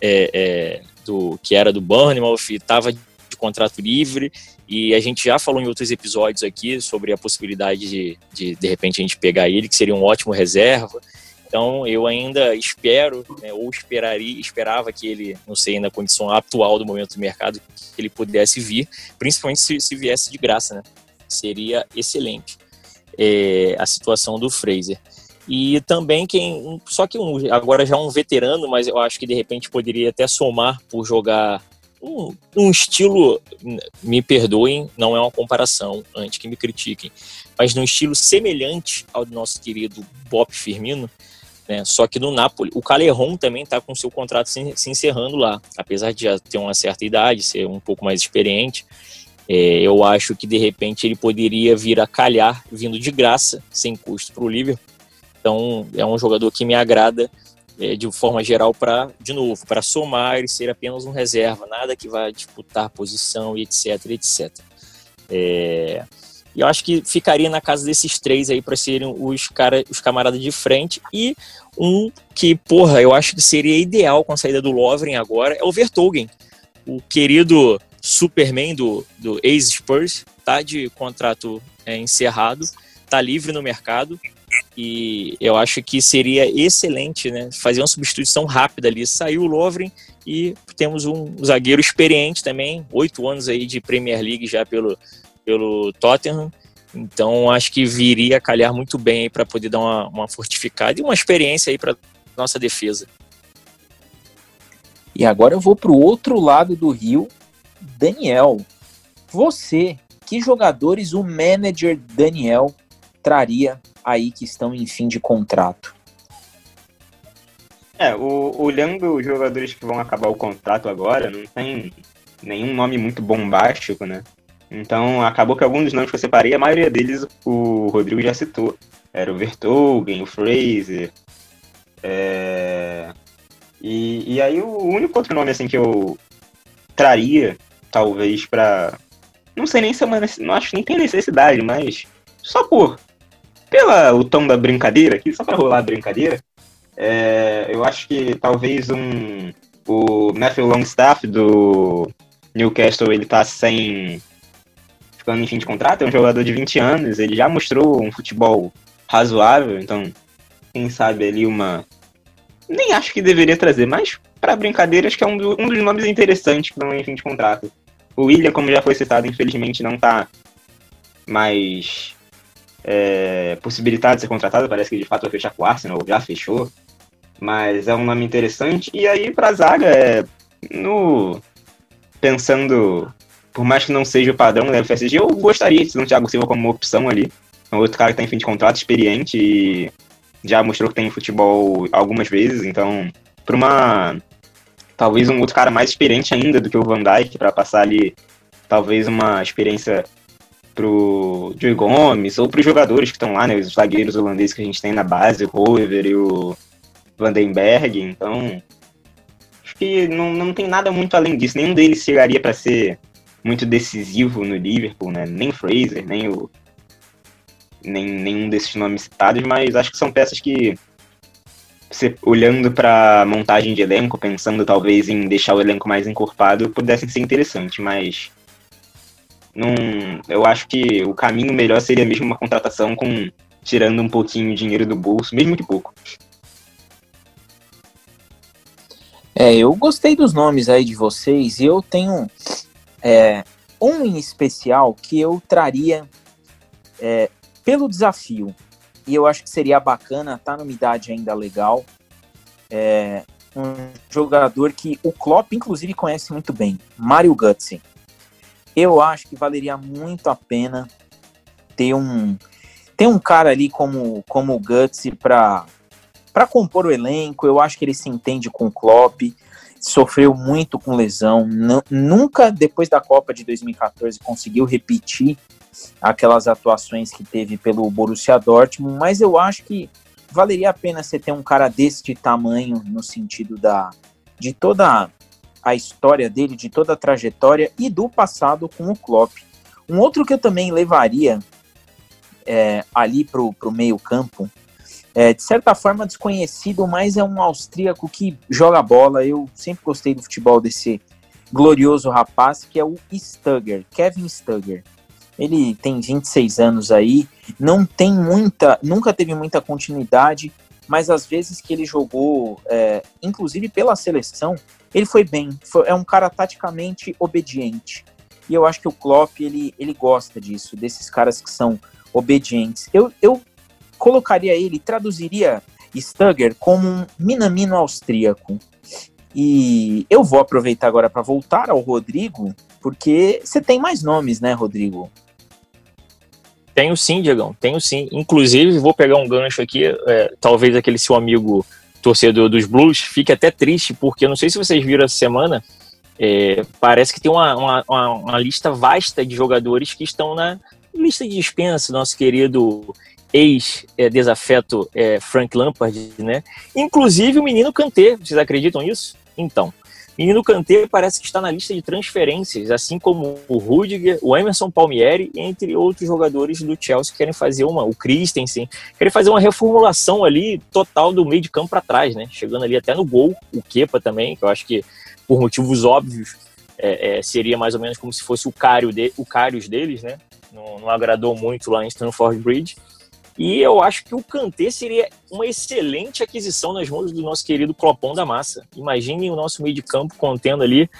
É, é, do, que era do Bournemouth, estava de contrato livre e a gente já falou em outros episódios aqui sobre a possibilidade de, de, de repente, a gente pegar ele, que seria um ótimo reserva. Então, eu ainda espero, né, ou esperaria, esperava que ele, não sei, na condição atual do momento do mercado, que ele pudesse vir, principalmente se, se viesse de graça, né? Seria excelente é, a situação do Fraser. E também quem, só que um, agora já um veterano, mas eu acho que de repente poderia até somar por jogar um, um, estilo, me perdoem, não é uma comparação, antes que me critiquem, mas num estilo semelhante ao do nosso querido Bob Firmino, né? Só que no Napoli, o Calerron também está com seu contrato se, se, encerrando lá, apesar de já ter uma certa idade, ser um pouco mais experiente. É, eu acho que de repente ele poderia vir a calhar vindo de graça, sem custo para o Liverpool. Então é um jogador que me agrada é, de forma geral para, de novo, para somar e ser apenas um reserva, nada que vá disputar posição e etc, etc. É, eu acho que ficaria na casa desses três aí para serem os, cara, os camaradas de frente e um que, porra, eu acho que seria ideal com a saída do Lovren agora é o Vertogen, o querido Superman do, do ex-Spurs, tá de contrato é, encerrado, tá livre no mercado, e eu acho que seria excelente, né? Fazer uma substituição rápida ali. Saiu o Lovren e temos um zagueiro experiente também, oito anos aí de Premier League já pelo, pelo Tottenham. Então acho que viria a calhar muito bem para poder dar uma, uma fortificada e uma experiência aí para nossa defesa. E agora eu vou para o outro lado do rio, Daniel. Você, que jogadores o manager Daniel traria aí que estão em fim de contrato? É, o, olhando os jogadores que vão acabar o contrato agora, não tem nenhum nome muito bombástico, né? Então acabou que alguns dos nomes que eu separei, a maioria deles o Rodrigo já citou. Era o Vertogen, o Fraser. É... E, e aí o único outro nome assim que eu traria, talvez, para Não sei nem se é uma. Não acho que nem tem necessidade, mas. Só por pela o tom da brincadeira aqui, só para rolar a brincadeira, é, eu acho que talvez um o Matthew Longstaff do Newcastle ele tá sem em fim de contrato, é um jogador de 20 anos, ele já mostrou um futebol razoável, então quem sabe ali uma nem acho que deveria trazer, mas para brincadeira acho que é um, do, um dos nomes interessantes estão em fim de contrato. O William, como já foi citado, infelizmente não tá mais é, possibilidade de ser contratado, parece que de fato vai fechar com o Arsenal, já fechou, mas é um nome interessante. E aí, para a zaga, é, no, pensando, por mais que não seja o padrão da FSG, eu gostaria de ter um Thiago Silva como uma opção ali. É outro cara que tem tá fim de contrato, experiente e já mostrou que tem futebol algumas vezes, então, para uma. Talvez um outro cara mais experiente ainda do que o Van Dijk, para passar ali, talvez uma experiência pro Joey Gomes ou para os jogadores que estão lá, né, os zagueiros holandeses que a gente tem na base, o Rover e o Vandenberg. Então, acho que não, não tem nada muito além disso. Nenhum deles chegaria para ser muito decisivo no Liverpool, né? Nem o Fraser, nem o nem nenhum desses nomes citados, mas acho que são peças que olhando para montagem de elenco, pensando talvez em deixar o elenco mais encorpado, pudessem ser interessantes, mas não, eu acho que o caminho melhor seria mesmo uma contratação com tirando um pouquinho de dinheiro do bolso, mesmo que pouco. É, eu gostei dos nomes aí de vocês e eu tenho é, um em especial que eu traria é, pelo desafio. E eu acho que seria bacana, tá numa idade ainda legal. É, um jogador que o Klopp, inclusive, conhece muito bem, Mario Götze eu acho que valeria muito a pena ter um ter um cara ali como como o para para compor o elenco. Eu acho que ele se entende com o Klopp. Sofreu muito com lesão. Nunca depois da Copa de 2014 conseguiu repetir aquelas atuações que teve pelo Borussia Dortmund, mas eu acho que valeria a pena você ter um cara deste tamanho no sentido da de toda a história dele, de toda a trajetória e do passado com o Klopp. Um outro que eu também levaria é, ali para o meio campo, é, de certa forma desconhecido, mas é um austríaco que joga bola. Eu sempre gostei do futebol desse glorioso rapaz, que é o Stugger, Kevin Stugger. Ele tem 26 anos aí, não tem muita, nunca teve muita continuidade, mas às vezes que ele jogou, é, inclusive pela seleção, ele foi bem. Foi, é um cara taticamente obediente. E eu acho que o Klopp, ele, ele gosta disso, desses caras que são obedientes. Eu, eu colocaria ele, traduziria Stugger como um minamino austríaco. E eu vou aproveitar agora para voltar ao Rodrigo, porque você tem mais nomes, né, Rodrigo? Tenho sim, Diegão, tenho sim. Inclusive, vou pegar um gancho aqui, é, talvez aquele seu amigo torcedor dos Blues fique até triste, porque eu não sei se vocês viram essa semana, é, parece que tem uma, uma, uma, lista vasta de jogadores que estão na lista de dispensa, nosso querido ex-desafeto é, Frank Lampard, né? Inclusive o menino Kanté, vocês acreditam nisso? Então, menino Kanté parece que está na lista de transferências, assim como o Rudiger, o Emerson Palmieri, entre outros jogadores do Chelsea que querem fazer uma, o Christensen, querem fazer uma reformulação ali total do meio de campo para trás, né? Chegando ali até no gol, o Kepa também, que eu acho que por motivos óbvios é, é, seria mais ou menos como se fosse o Cário de, o Cários deles, né? Não, não agradou muito lá em Stanford Bridge. E eu acho que o Kanté seria uma excelente aquisição nas mãos do nosso querido Clopão da Massa. Imaginem o nosso meio de campo contendo ali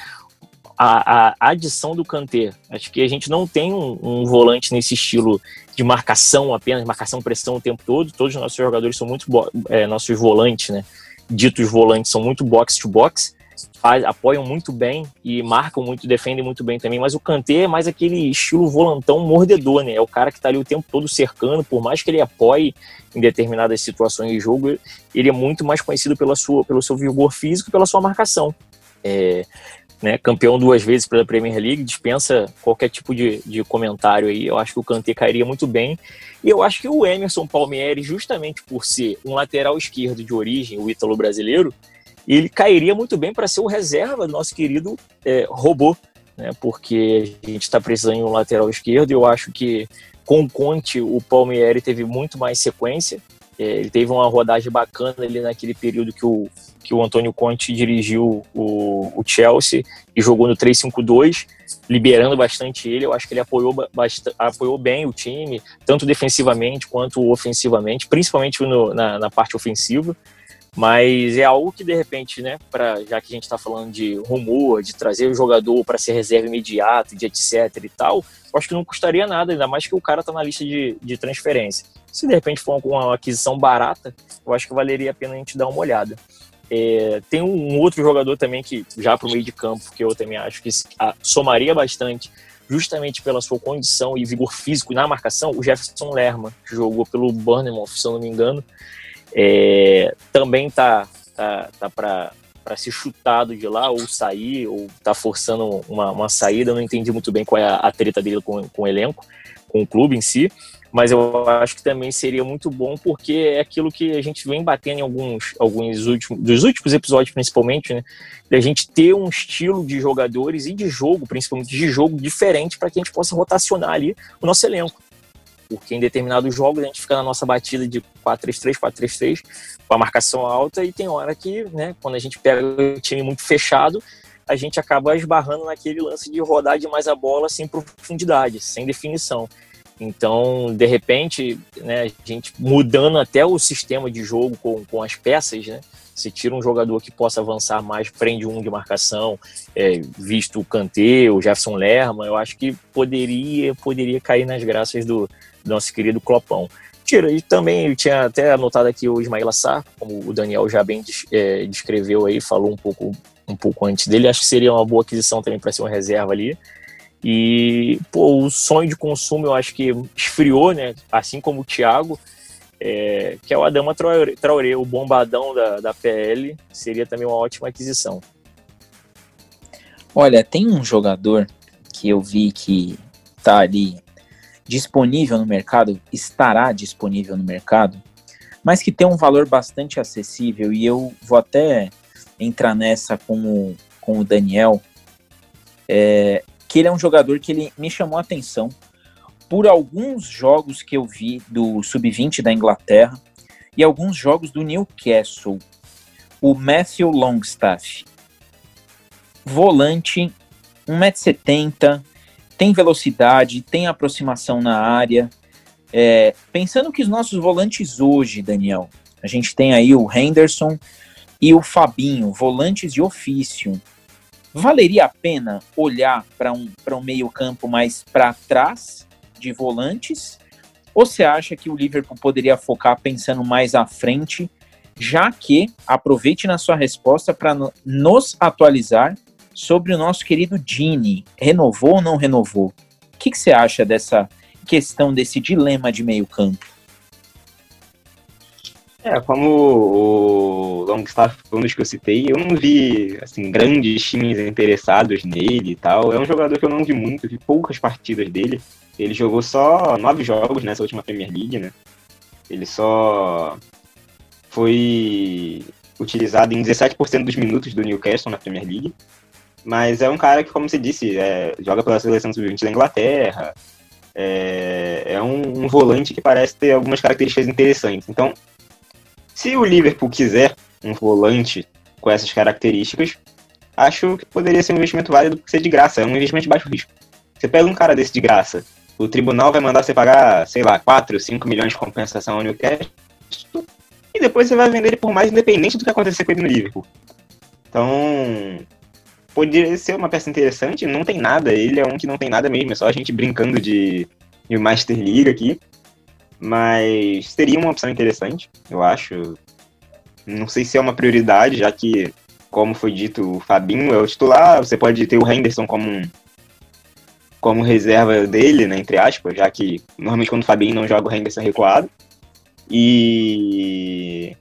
a, a adição do Kanté. Acho que a gente não tem um, um, volante nesse estilo de marcação apenas, marcação-pressão o tempo todo. Todos os nossos jogadores são muito, é, nossos volantes, né? Ditos volantes são muito box-to-box faz, apoiam muito bem e marcam muito, defendem muito bem também, mas o Kanté é mais aquele estilo volantão mordedor, né? É o cara que tá ali o tempo todo cercando, por mais que ele apoie em determinadas situações de jogo, ele é muito mais conhecido pela sua, pelo seu vigor físico e pela sua marcação. É, né, campeão duas vezes pela Premier League, dispensa qualquer tipo de, de comentário aí. Eu acho que o Kanté cairia muito bem. E eu acho que o Emerson Palmieri, justamente por ser um lateral esquerdo de origem, o ítalo brasileiro, ele cairia muito bem para ser o reserva do nosso querido é, robô, né? Porque a gente está precisando de um lateral esquerdo e eu acho que com o Conte o Palmieri teve muito mais sequência. É, ele teve uma rodagem bacana ali naquele período que o, que o Antônio Conte dirigiu o, o Chelsea e jogou no 3-5-2, liberando bastante ele. Eu acho que ele apoiou, bastante, apoiou bem o time, tanto defensivamente quanto ofensivamente, principalmente no, na, na parte ofensiva. Mas é algo que, de repente, né, pra, já que a gente está falando de rumor, de trazer o jogador para ser reserva imediato, de etc e tal, acho que não custaria nada, ainda mais que o cara está na lista de, de transferência. Se de repente for uma aquisição barata, eu acho que valeria a pena a gente dar uma olhada. É, tem um outro jogador também que, já para o meio de campo, que eu também acho que somaria bastante, justamente pela sua condição e vigor físico na marcação, o Jefferson Lerma, que jogou pelo Bournemouth, se eu não me engano, é, também tá, tá, tá para para ser chutado de lá ou sair, ou tá forçando uma, uma saída. Eu não entendi muito bem qual é a, a treta dele com, com o elenco, com o clube em si, mas eu acho que também seria muito bom porque é aquilo que a gente vem batendo em alguns, alguns últimos, dos últimos episódios principalmente, né? Da gente ter um estilo de jogadores e de jogo, principalmente de jogo diferente para que a gente possa rotacionar ali o nosso elenco porque em determinados jogos a gente fica na nossa batida de 4-3-3, 4-3-3, com a marcação alta, e tem hora que, né, quando a gente pega o time muito fechado, a gente acaba esbarrando naquele lance de rodar demais a bola sem profundidade, sem definição. Então, de repente, né, a gente mudando até o sistema de jogo com, com as peças, né? Você tira um jogador que possa avançar mais, prende um de marcação, é, visto o Kanté, o Jefferson Lerma, eu acho que poderia poderia cair nas graças do, do nosso querido Clopão. Tira, e também ele tinha até anotado aqui o Ismail Assar, como o Daniel já bem é, descreveu aí, falou um pouco, um pouco antes dele, acho que seria uma boa aquisição também para ser uma reserva ali. E, pô, o sonho de consumo eu acho que esfriou, né? Assim como o Thiago, é, que é o Adama Traoré, Traoré, o bombadão da, da PL, seria também uma ótima aquisição. Olha, tem um jogador que eu vi que tá ali disponível no mercado, estará disponível no mercado, mas que tem um valor bastante acessível. E eu vou até entrar nessa com o, com o Daniel, é, que ele é um jogador que ele me chamou a atenção por alguns jogos que eu vi do Sub-20 da Inglaterra e alguns jogos do Newcastle. O Matthew Longstaff, volante, 1,70m, tem velocidade, tem aproximação na área. É, pensando que os nossos volantes hoje, Daniel, a gente tem aí o Henderson e o Fabinho, volantes de ofício. Valeria a pena olhar para um, um meio-campo mais para trás de volantes? Ou você acha que o Liverpool poderia focar pensando mais à frente, já que aproveite na sua resposta para nos atualizar sobre o nosso querido Dini. Renovou ou não renovou? O que, que você acha dessa questão, desse dilema de meio campo? É, como o Longstaff dos que eu citei, eu não vi, assim, grandes times interessados nele e tal. É um jogador que eu não vi muito, vi poucas partidas dele. Ele jogou só nove jogos nessa última Premier League, né? Ele só foi utilizado em 17% dos minutos do Newcastle na Premier League. Mas é um cara que, como você disse, é, joga pela seleção sub-20 da Inglaterra. É, é um, um, volante que parece ter algumas características interessantes. Então, se o Liverpool quiser um volante com essas características, acho que poderia ser um investimento válido por ser de graça. É um investimento de baixo risco. Você pega um cara desse de graça o tribunal vai mandar você pagar, sei lá, 4, 5 milhões de compensação ao Newcastle, e depois você vai vender ele por mais independente do que acontecer com ele no Liverpool. Então, poderia ser uma peça interessante, não tem nada, ele é um que não tem nada mesmo, é só a gente brincando de, de Master League aqui. Mas seria uma opção interessante, eu acho. Não sei se é uma prioridade, já que, como foi dito, o Fabinho é o titular, você pode ter o Henderson como um, como reserva dele, né, entre aspas, já que normalmente quando o Fabinho não joga o Henderson recuado. E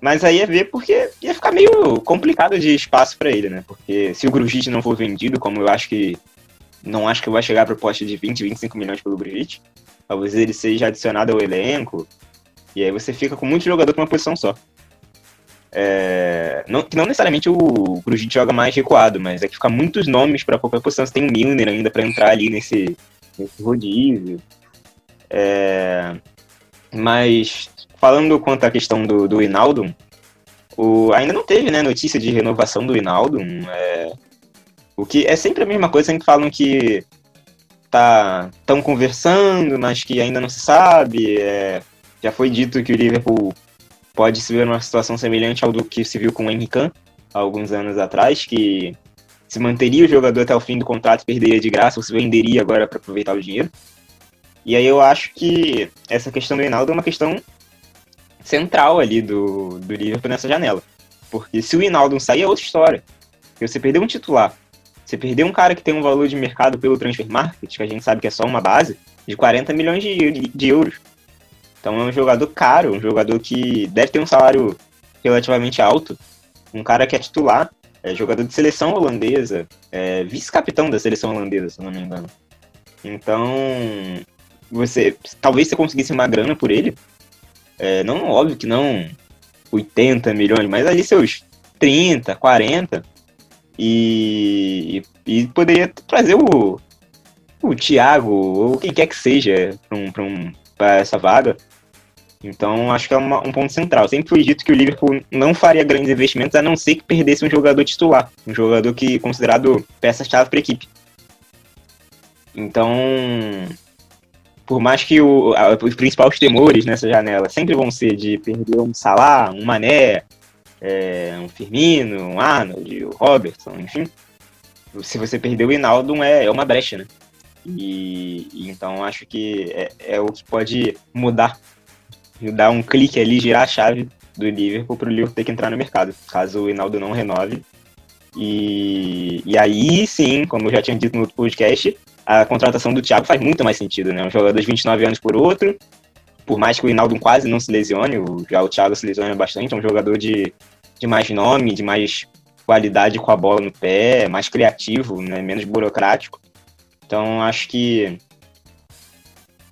mas aí é ver porque ia ficar meio complicado de espaço para ele, né? Porque se o Grujic não for vendido, como eu acho que não acho que vai chegar a proposta de 20, 25 milhões pelo Grujic, talvez ele seja adicionado ao elenco. E aí você fica com muito jogador com uma posição só. É, não, não necessariamente o Grujic joga mais recuado, mas é que fica muitos nomes para qualquer posição. Você tem o Milner ainda para entrar ali nesse, nesse rodízio. É, mas falando quanto à questão do, do Inaldo, o, ainda não teve né, notícia de renovação do Inaldo. É, o que é sempre a mesma coisa, sempre falam que tá estão conversando, mas que ainda não se sabe. É, já foi dito que o Liverpool pode se ver numa situação semelhante ao do que se viu com o Henrique há alguns anos atrás, que se manteria o jogador até o fim do contrato, perderia de graça, ou se venderia agora para aproveitar o dinheiro. E aí eu acho que essa questão do Hinaldo é uma questão central ali do, do Liverpool nessa janela. Porque se o Hinaldo sair é outra história. Porque você perdeu um titular, você perdeu um cara que tem um valor de mercado pelo transfer market, que a gente sabe que é só uma base, de 40 milhões de, de, de euros. Então é um jogador caro, um jogador que deve ter um salário relativamente alto, um cara que é titular, é jogador de seleção holandesa, é vice-capitão da seleção holandesa, se não me engano. Então, você talvez você conseguisse uma grana por ele, é, não óbvio que não 80 milhões, mas ali seus 30, 40, e, e poderia trazer o, o Thiago, ou quem quer que seja, para um, um, essa vaga. Então, acho que é uma, um ponto central. Sempre foi dito que o Liverpool não faria grandes investimentos a não ser que perdesse um jogador titular, um jogador que é considerado peça-chave para a equipe. Então, por mais que o, a, os principais temores nessa janela sempre vão ser de perder um Salah, um Mané, é, um Firmino, um Arnold, o Robertson, enfim, se você perder o Hinaldo é, é uma brecha, né? E, e então acho que é, é o que pode mudar dar um clique ali, girar a chave do Liverpool para o Liverpool ter que entrar no mercado, caso o Hinaldo não renove. E, e aí sim, como eu já tinha dito no outro podcast, a contratação do Thiago faz muito mais sentido, né? Um jogador de 29 anos por outro, por mais que o Hinaldo quase não se lesione, já o Thiago se lesiona bastante, é um jogador de, de mais nome, de mais qualidade com a bola no pé, mais criativo, né? menos burocrático. Então acho que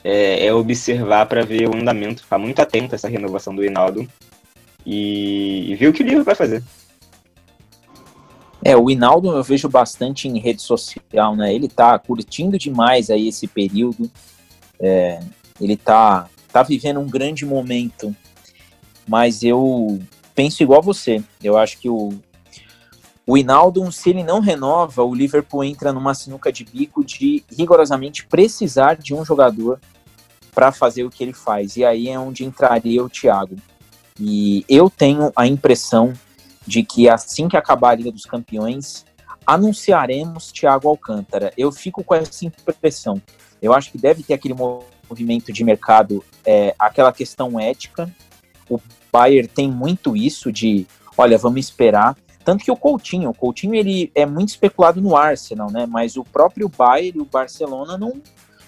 é, é observar para ver o andamento, ficar muito atento a essa renovação do Hinaldo e, e ver o que o livro vai fazer. É, o Hinaldo eu vejo bastante em rede social, né? Ele tá curtindo demais aí esse período. É, ele tá, tá vivendo um grande momento. Mas eu penso igual você. Eu acho que o, o Hinaldo, se ele não renova, o Liverpool entra numa sinuca de bico de rigorosamente precisar de um jogador para fazer o que ele faz. E aí é onde entraria o Thiago. E eu tenho a impressão de que assim que acabar a Liga dos Campeões, anunciaremos Thiago Alcântara. Eu fico com essa impressão. Eu acho que deve ter aquele movimento de mercado, é, aquela questão ética. O Bayern tem muito isso de, olha, vamos esperar. Tanto que o Coutinho, o Coutinho ele é muito especulado no Arsenal, né? Mas o próprio Bayern e o Barcelona não,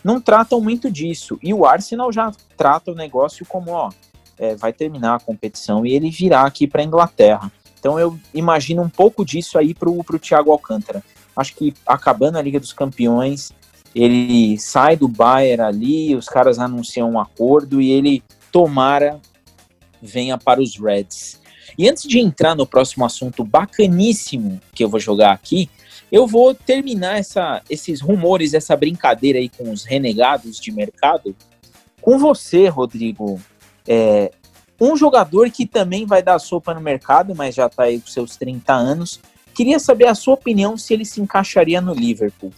não tratam muito disso. E o Arsenal já trata o negócio como, ó, é, vai terminar a competição e ele virá aqui para a Inglaterra. Então eu imagino um pouco disso aí para o Thiago Alcântara. Acho que acabando a Liga dos Campeões, ele sai do Bayern ali, os caras anunciam um acordo e ele tomara venha para os Reds. E antes de entrar no próximo assunto bacaníssimo que eu vou jogar aqui, eu vou terminar essa, esses rumores, essa brincadeira aí com os renegados de mercado com você, Rodrigo. É, um jogador que também vai dar sopa no mercado, mas já está aí com seus 30 anos. Queria saber a sua opinião se ele se encaixaria no Liverpool.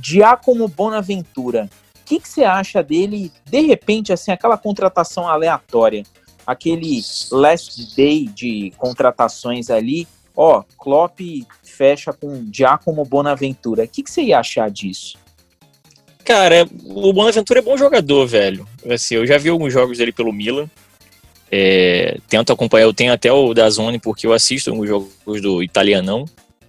Giacomo Bonaventura. O que, que você acha dele, de repente, assim, aquela contratação aleatória? Aquele last day de contratações ali. Ó, Klopp fecha com Giacomo Bonaventura. O que, que você ia achar disso? Cara, o Bonaventura é bom jogador, velho. Assim, eu já vi alguns jogos dele pelo Milan. É, tento acompanhar, eu tenho até o da Zone porque eu assisto alguns jogos do italianão.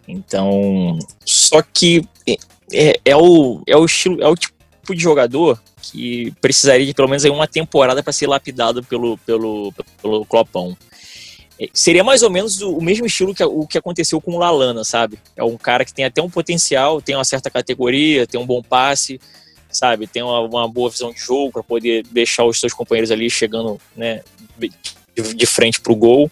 Então, só que é, é, é, o, é o estilo, é o tipo de jogador que precisaria de pelo menos aí uma temporada para ser lapidado pelo, pelo, pelo Clopão. É, seria mais ou menos o, mesmo estilo que o que aconteceu com o Lalana, sabe? É um cara que tem até um potencial, tem uma certa categoria, tem um bom passe, sabe? Tem uma, uma boa visão de jogo para poder deixar os seus companheiros ali chegando, né, de frente para o gol,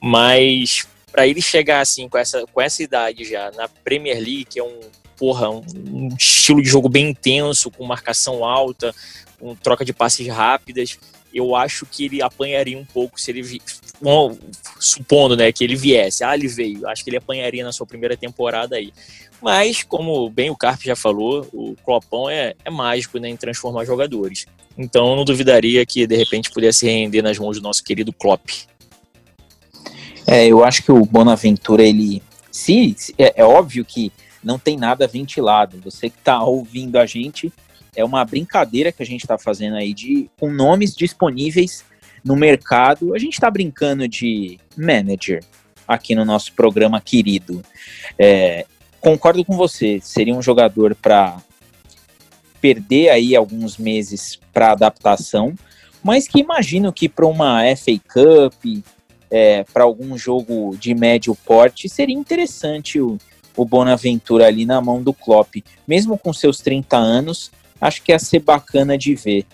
mas para ele chegar assim com essa, com essa idade já na Premier League, que é um porra, um, um estilo de jogo bem intenso, com marcação alta, com troca de passes rápidas, eu acho que ele apanharia um pouco se ele bom, supondo, né, que ele viesse. Ah, ele veio. Acho que ele apanharia na sua primeira temporada aí. Mas, como bem o Carpe já falou, o Clopão é, é mágico né, em transformar jogadores. Então, não duvidaria que de repente pudesse render nas mãos do nosso querido Klopp. É, eu acho que o Bonaventura, ele. Se, é, é óbvio que não tem nada ventilado. Você que está ouvindo a gente, é uma brincadeira que a gente está fazendo aí de com nomes disponíveis no mercado. A gente está brincando de manager aqui no nosso programa querido. É, concordo com você, seria um jogador para perder aí alguns meses para adaptação, mas que imagino que para uma FA Cup, é, para algum jogo de médio porte, seria interessante o, o Bonaventura ali na mão do Klopp. Mesmo com seus 30 anos, acho que ia ser bacana de ver.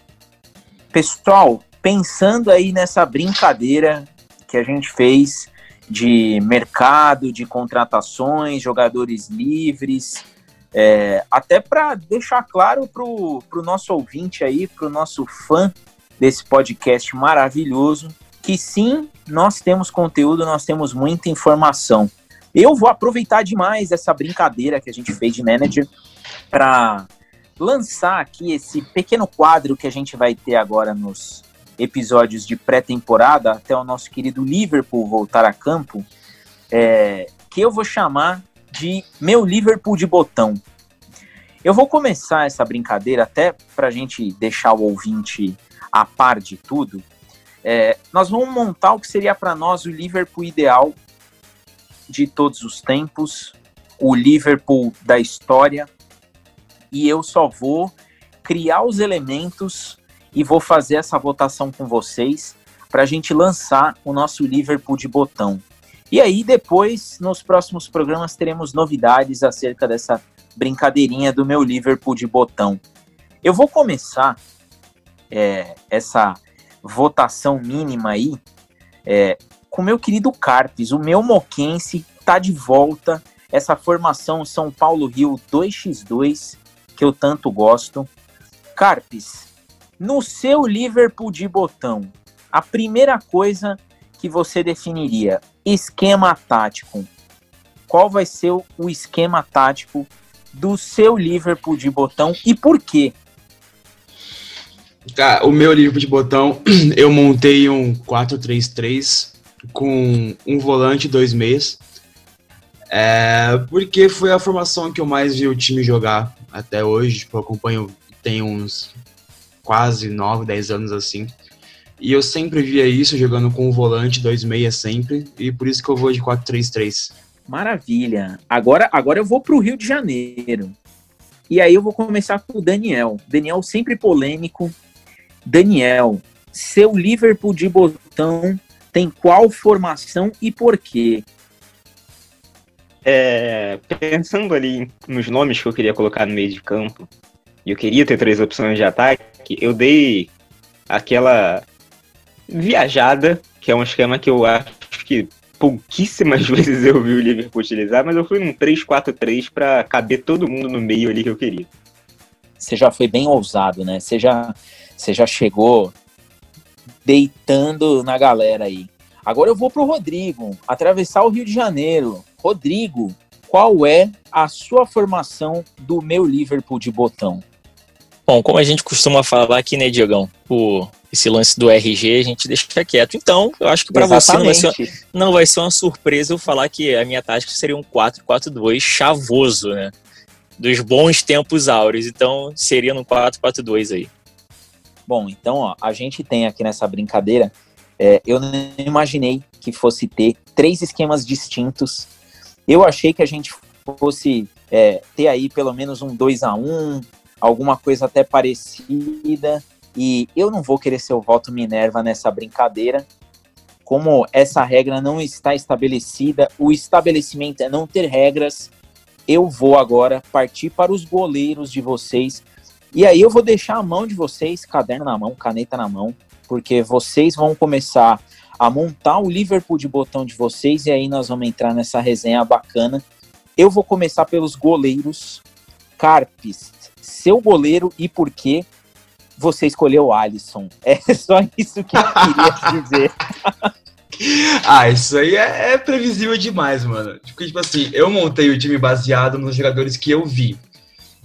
Pessoal, pensando aí nessa brincadeira que a gente fez de mercado, de contratações, jogadores livres, é, até para deixar claro para o nosso ouvinte aí, para o nosso fã desse podcast maravilhoso, que sim, nós temos conteúdo, nós temos muita informação. Eu vou aproveitar demais essa brincadeira que a gente fez de manager para lançar aqui esse pequeno quadro que a gente vai ter agora nos episódios de pré-temporada, até o nosso querido Liverpool voltar a campo, é, que eu vou chamar de meu Liverpool de botão. Eu vou começar essa brincadeira até para a gente deixar o ouvinte a par de tudo. É, nós vamos montar o que seria para nós o Liverpool ideal de todos os tempos, o Liverpool da história, e eu só vou criar os elementos e vou fazer essa votação com vocês para a gente lançar o nosso Liverpool de botão. E aí, depois, nos próximos programas, teremos novidades acerca dessa brincadeirinha do meu Liverpool de botão. Eu vou começar é, essa votação mínima aí é, com meu querido Carpes, o meu moquense tá de volta. Essa formação São Paulo-Rio 2x2, que eu tanto gosto. Carpes, no seu Liverpool de botão, a primeira coisa que você definiria, esquema tático. Qual vai ser o esquema tático do seu Liverpool de botão e por quê? Cara, o meu Liverpool de botão, <clears throat> eu montei um 4-3-3 com um volante dois meias. É, porque foi a formação que eu mais vi o time jogar até hoje. Tipo, eu acompanho, tem uns quase 9, 10 anos assim. E eu sempre via isso jogando com o volante, dois meias sempre, e por isso que eu vou de 4-3-3. Maravilha. Agora, agora eu vou para o Rio de Janeiro. E aí eu vou começar com o Daniel. Daniel sempre polêmico. Daniel, seu Liverpool de botão tem qual formação e por quê? É, pensando ali nos nomes que eu queria colocar no meio de campo, eu queria ter três opções de ataque, eu dei aquela viajada, que é um esquema que eu acho que pouquíssimas <laughs> vezes eu vi o Liverpool utilizar, mas eu fui num 3-4-3 para caber todo mundo no meio ali que eu queria. Você já foi bem ousado, né? Você já, você já chegou deitando na galera aí. Agora eu vou pro Rodrigo, atravessar o Rio de Janeiro. Rodrigo, qual é a sua formação do meu Liverpool de botão? Bom, como a gente costuma falar aqui, né, Diogão? O, esse lance do RG a gente deixa quieto. Então, eu acho que para você não vai, ser, não vai ser uma surpresa eu falar que a minha tática seria um 4-4-2 chavoso, né? Dos bons tempos áureos. Então, seria no 4-4-2 aí. Bom, então, ó, a gente tem aqui nessa brincadeira, é, eu não imaginei que fosse ter três esquemas distintos. Eu achei que a gente fosse é, ter aí pelo menos um 2 a 1 alguma coisa até parecida. E eu não vou querer ser o voto Minerva nessa brincadeira. Como essa regra não está estabelecida, o estabelecimento é não ter regras. Eu vou agora partir para os goleiros de vocês e aí eu vou deixar a mão de vocês, caderno na mão, caneta na mão, porque vocês vão começar a montar o Liverpool de botão de vocês e aí nós vamos entrar nessa resenha bacana. Eu vou começar pelos goleiros. Carpes, seu goleiro e por quê você escolheu o Alisson? <laughs> É só isso que eu queria <laughs> dizer. ah, isso aí é, é, previsível demais, mano. Tipo, tipo assim, eu montei o time baseado nos jogadores que eu vi.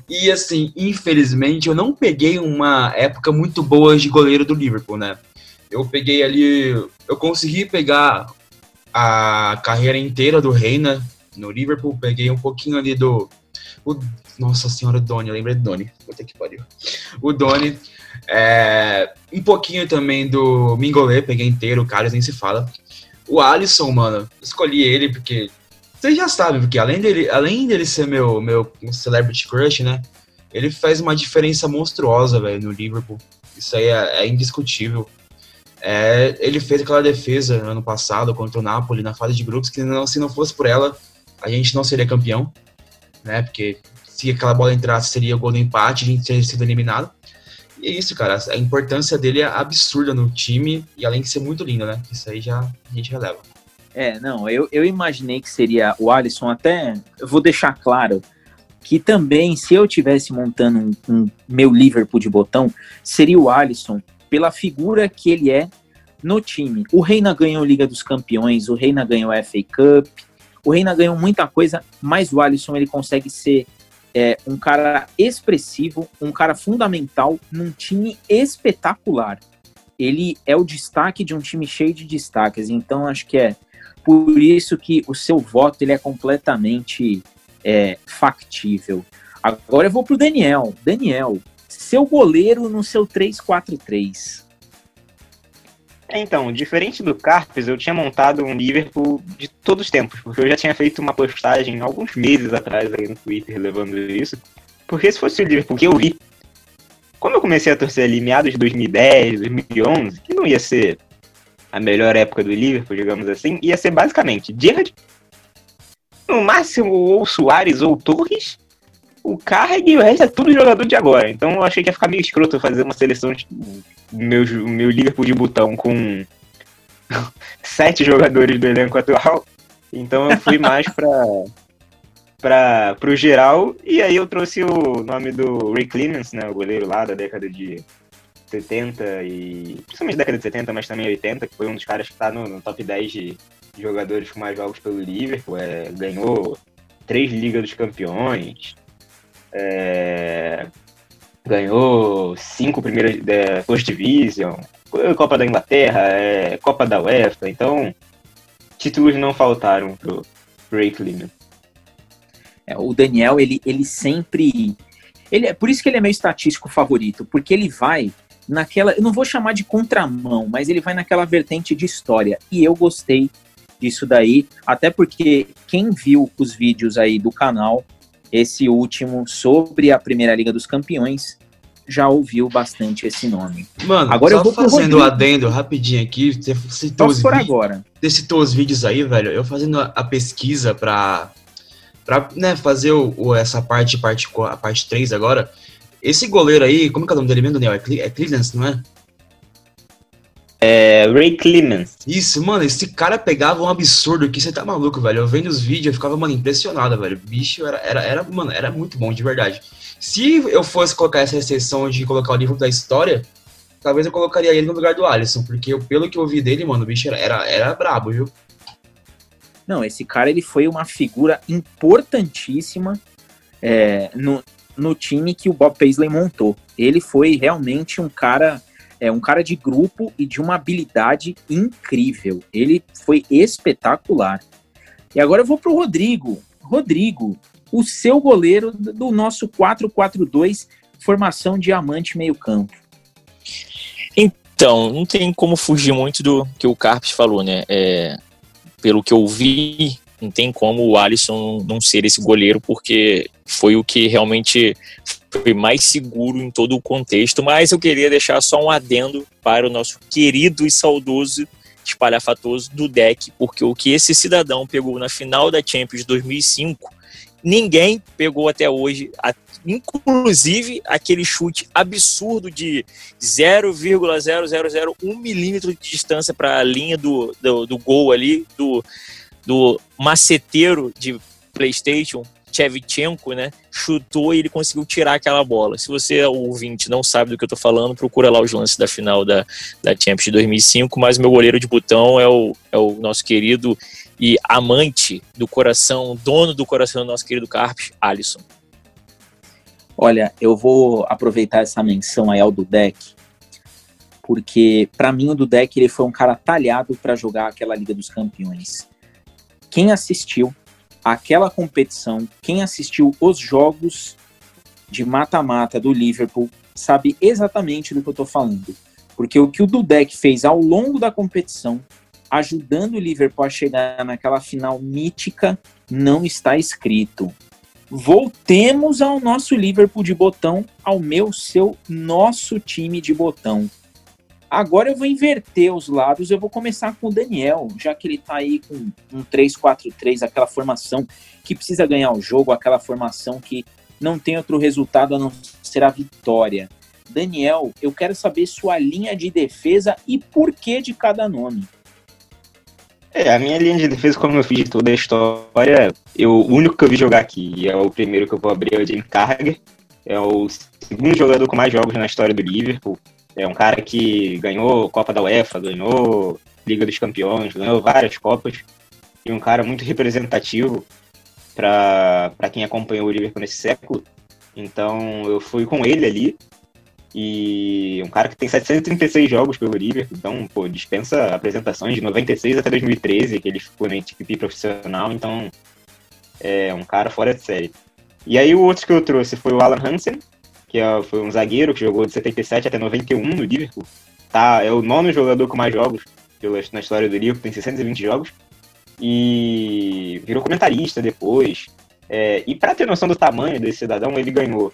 E assim, infelizmente, eu não peguei uma época muito boa de goleiro do Liverpool, né? Eu peguei ali, eu consegui pegar a carreira inteira do Reina no Liverpool, peguei um pouquinho ali do. O, nossa senhora, Doni, eu lembrei de Doni. Puta que pariu. O Doni. É, um pouquinho também do Mingolé, peguei inteiro, o Carlos nem se fala. O Alisson, mano, escolhi ele porque vocês já sabem, porque além dele, além dele ser meu, meu celebrity crush, né? Ele faz uma diferença monstruosa, velho, no Liverpool. Isso aí é, é indiscutível. É, ele fez aquela defesa ano passado contra o Napoli na fase de grupos, que não, se não fosse por ela, a gente não seria campeão, né? Porque se aquela bola entrasse, seria o gol do empate, a gente teria sido eliminado. E é isso, cara. A importância dele é absurda no time, e além de ser muito lindo, né? Isso aí já a gente releva. É, não, eu, eu imaginei que seria o Alisson, até eu vou deixar claro que também, se eu tivesse montando um, um meu Liverpool de botão, seria o Alisson, pela figura que ele é no time. O Reina ganhou Liga dos Campeões, o Reina ganhou FA Cup, o Reina ganhou muita coisa, mas o Alisson ele consegue ser é, um cara expressivo, um cara fundamental num time espetacular. Ele é o destaque de um time cheio de destaques, então acho que é por isso que o seu voto ele é completamente é, factível. Agora eu vou para o Daniel. Daniel, seu goleiro no seu 3-4-3. É, então, diferente do Carpes, eu tinha montado um Liverpool de todos os tempos, porque eu já tinha feito uma postagem alguns meses atrás aí no Twitter levando isso. Porque se fosse o Liverpool que eu vi, quando eu comecei a torcer ali meados de 2010, 2011, que não ia ser a melhor época do Liverpool, digamos assim, ia ser basicamente Gerrard, no máximo ou Soares ou Torres, o Carreg e o resto é tudo jogador de agora. Então eu achei que ia ficar meio escroto fazer uma seleção de meu, meu Liverpool de botão com <laughs> sete jogadores do elenco atual. Então eu fui mais pra, pra, pro geral. E aí eu trouxe o nome do Ray Clemens, né? O goleiro lá da década de 70 e. Principalmente década de 70, mas também 80, que foi um dos caras que tá no, no top 10 de jogadores com mais jogos pelo Liverpool. É, ganhou três Ligas dos Campeões. É, ganhou cinco primeiras é, First Division, Copa da Inglaterra, é, Copa da UEFA, então títulos não faltaram pro Ray Clemens. É, o Daniel, ele, ele sempre. Ele, é por isso que ele é meu estatístico favorito, porque ele vai naquela. Eu não vou chamar de contramão, mas ele vai naquela vertente de história. E eu gostei disso daí, até porque quem viu os vídeos aí do canal esse último sobre a Primeira Liga dos Campeões já ouviu bastante esse nome. Mano, agora eu vou fazendo o adendo rapidinho aqui, você citou os, por agora. Você citou os vídeos aí, velho. Eu fazendo a, a pesquisa para para né, fazer o, o, essa parte, parte, a parte 3 agora. Esse goleiro aí, como que é o nome dele mesmo, Daniel? É, Cle é Cleveland, não é? É, Ray Clemens. Isso, mano, esse cara pegava um absurdo que você tá maluco, velho. Eu vendo os vídeos, eu ficava, mano, impressionado, velho. O bicho era, era, era, mano, era muito bom, de verdade. Se eu fosse colocar essa exceção de colocar o livro da história, talvez eu colocaria ele no lugar do Alisson, porque eu, pelo que eu vi dele, mano, o bicho era, era, era brabo, viu? Não, esse cara, ele foi uma figura importantíssima é, no, no time que o Bob Paisley montou. Ele foi realmente um cara é um cara de grupo e de uma habilidade incrível. Ele foi espetacular. E agora eu vou para o Rodrigo. Rodrigo, o seu goleiro do nosso 4-4-2, formação diamante meio-campo. Então, não tem como fugir muito do que o Carpes falou, né? É, pelo que eu vi, não tem como o Alisson não ser esse goleiro, porque foi o que realmente foi mais seguro em todo o contexto, mas eu queria deixar só um adendo para o nosso querido e saudoso espalhafatoso do deck, porque o que esse cidadão pegou na final da Champions 2005, ninguém pegou até hoje, inclusive aquele chute absurdo de 0,0001 milímetro de distância para a linha do, do, do gol ali, do, do maceteiro de PlayStation, Chevchenko, né, chutou e ele conseguiu tirar aquela bola. Se você, ouvinte, não sabe do que eu tô falando, procura lá os lances da final da, da Champions de 2005, mas meu goleiro de botão é o, é o nosso querido e amante do coração, dono do coração do nosso querido Carpes, Alisson. Olha, eu vou aproveitar essa menção aí ao Dudek, porque para mim o Dudek ele foi um cara talhado para jogar aquela Liga dos Campeões. Quem assistiu aquela competição, quem assistiu os jogos de mata-mata do Liverpool sabe exatamente do que eu estou falando. Porque o que o Dudek fez ao longo da competição, ajudando o Liverpool a chegar naquela final mítica, não está escrito. Voltemos ao nosso Liverpool de botão, ao meu, seu, nosso time de botão. Agora eu vou inverter os lados, eu vou começar com o Daniel, já que ele tá aí com um 3-4-3, aquela formação que precisa ganhar o jogo, aquela formação que não tem outro resultado a não ser a vitória. Daniel, eu quero saber sua linha de defesa e porquê de cada nome. É, a minha linha de defesa, como eu fiz de toda a história, eu, o único que eu vi jogar aqui, é o primeiro que eu vou abrir, é o Jim Carragher, é o segundo jogador com mais jogos na história do Liverpool, é um cara que ganhou Copa da UEFA, ganhou Liga dos Campeões, ganhou várias Copas. E um cara muito representativo para quem acompanhou o Liverpool nesse século. Então eu fui com ele ali. E um cara que tem 736 jogos pelo Liverpool, então, pô, dispensa apresentações de 96 até 2013, que ele ficou na equipe profissional, então é um cara fora de série. E aí o outro que eu trouxe foi o Alan Hansen, que é, foi um zagueiro que jogou de 77 até 91 no Liverpool. Tá, é o nono jogador com mais jogos na história do Liverpool, tem 620 jogos. E virou comentarista depois. É, e para ter noção do tamanho desse cidadão, ele ganhou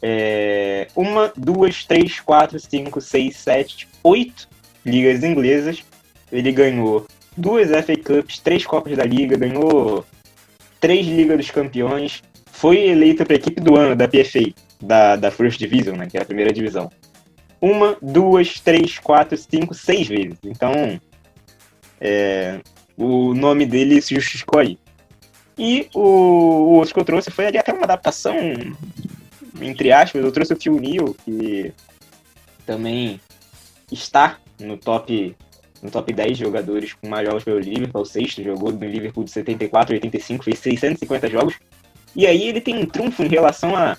é, uma, duas, três, quatro, cinco, seis, sete, oito ligas inglesas. Ele ganhou duas FA Cups, três Copas da Liga, ganhou três Ligas dos Campeões, foi eleita para equipe do ano da PFA, da, da First Division, né, que é a primeira divisão. Uma, duas, três, quatro, cinco, seis vezes. Então, é, o nome dele se justificou aí. E o, o outro que eu trouxe foi ali até uma adaptação, entre aspas, eu trouxe o Phil Neal, que também está no top no top 10 jogadores com mais jogos pelo Liverpool, o sexto, jogou no Liverpool de 74 a 85, fez 650 jogos. E aí ele tem um trunfo em relação a,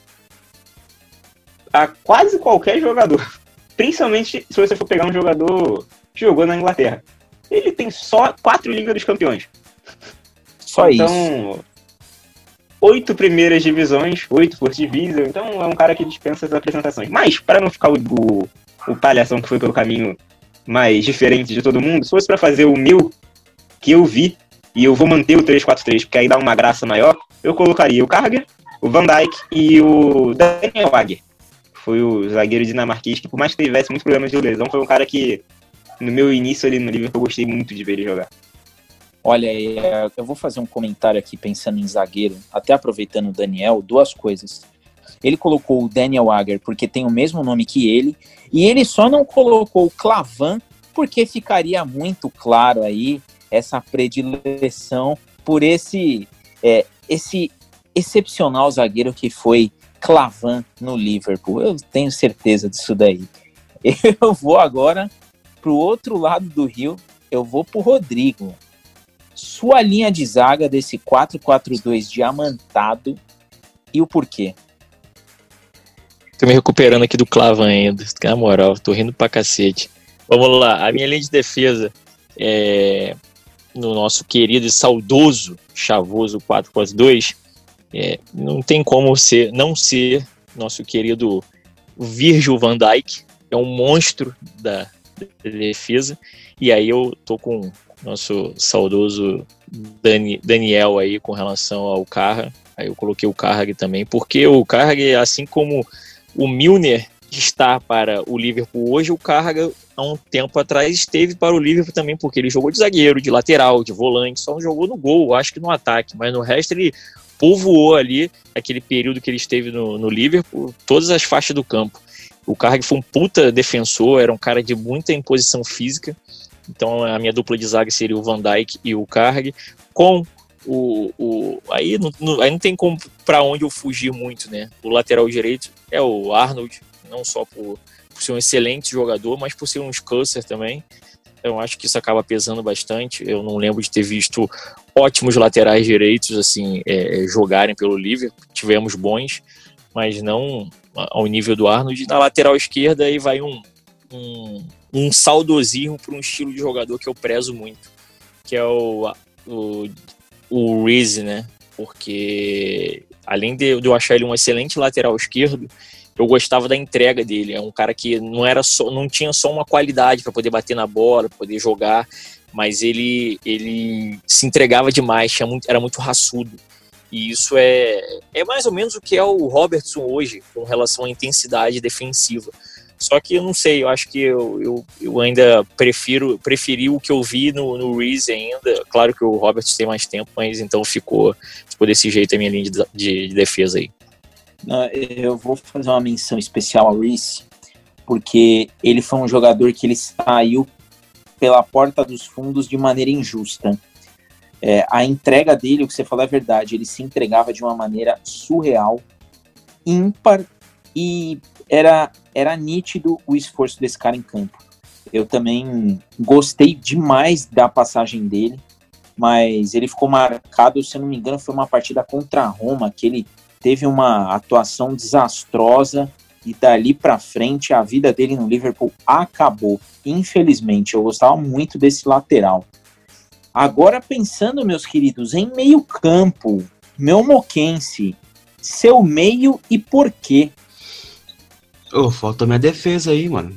a quase qualquer jogador. <laughs> Principalmente se você for pegar um jogador que jogou na Inglaterra. Ele tem só quatro Ligas dos Campeões. Só então, isso. oito primeiras divisões, oito First Division. Então é um cara que dispensa as apresentações. Mas, para não ficar o, o, o palhação que foi pelo caminho mais diferente de todo mundo, se fosse para fazer o meu que eu vi, e eu vou manter o 3-4-3, porque aí dá uma graça maior, eu colocaria o Carger, o Van Dijk e o Daniel Agger. Foi o zagueiro dinamarquês que, por mais que tivesse muitos problemas de lesão, foi um cara que, no meu início ali no Liverpool, eu gostei muito de ver ele jogar. Olha, é, eu vou fazer um comentário aqui pensando em zagueiro, até aproveitando o Daniel, duas coisas. Ele colocou o Daniel Agger porque tem o mesmo nome que ele, e ele só não colocou o Clavan porque ficaria muito claro aí essa predileção por esse é, esse excepcional zagueiro que foi Clavan no Liverpool. Eu tenho certeza disso daí. <laughs> Eu vou agora para o outro lado do rio, eu vou para o Rodrigo. Sua linha de zaga desse 4-4-2 diamantado e o porquê? Tô me recuperando aqui do Clavan ainda, na moral, tô rindo pra cacete. Vamos lá, a minha linha de defesa é no nosso querido e saudoso chavoso 442, é, não tem como ser, não ser nosso querido Virgil van Dijk, é um monstro da, da defesa, e aí eu tô com nosso saudoso Dani, Daniel aí com relação ao Carra, aí eu coloquei o Carrag também, porque o Carrag, assim como o Milner está para o Liverpool hoje, o Carragher há um tempo atrás esteve para o Liverpool também, porque ele jogou de zagueiro, de lateral, de volante, só não jogou no gol, acho que no ataque, mas no resto ele povoou ali, aquele período que ele esteve no, no Liverpool, todas as faixas do campo. O Carragher foi um puta defensor, era um cara de muita imposição física, então a minha dupla de zaga seria o Van Dijk e o Carragher, com o, o, aí, não, aí não tem como para onde eu fugir muito, né? O lateral direito é o Arnold, não só por, por ser um excelente jogador, mas por ser um scusser também. Então acho que isso acaba pesando bastante. Eu não lembro de ter visto ótimos laterais direitos assim é, jogarem pelo Liverpool. Tivemos bons, mas não ao nível do Arnold. Na lateral esquerda aí vai um, um, um saudosismo para um estilo de jogador que eu prezo muito, que é o, o, o Reese, né? Porque além de, de eu achar ele um excelente lateral esquerdo, eu gostava da entrega dele. É um cara que não era só, não tinha só uma qualidade para poder bater na bola, poder jogar, mas ele ele se entregava demais, muito, era muito raçudo. E isso é, é mais ou menos o que é o Robertson hoje, com relação à intensidade defensiva. Só que eu não sei, eu acho que eu, eu, eu ainda prefiro preferi o que eu vi no, no Reese ainda. Claro que o Robertson tem mais tempo, mas então ficou, ficou desse jeito a minha linha de, de, de defesa aí. Eu vou fazer uma menção especial ao Reese, porque ele foi um jogador que ele saiu pela porta dos fundos de maneira injusta. É, a entrega dele, o que você falou é verdade, ele se entregava de uma maneira surreal, ímpar, e era, era nítido o esforço desse cara em campo. Eu também gostei demais da passagem dele, mas ele ficou marcado, se eu não me engano, foi uma partida contra a Roma, que ele teve uma atuação desastrosa e dali para frente a vida dele no Liverpool acabou. Infelizmente, eu gostava muito desse lateral. Agora pensando, meus queridos, em meio-campo, meu moquense, seu meio e por quê? Oh, falta minha defesa aí, mano.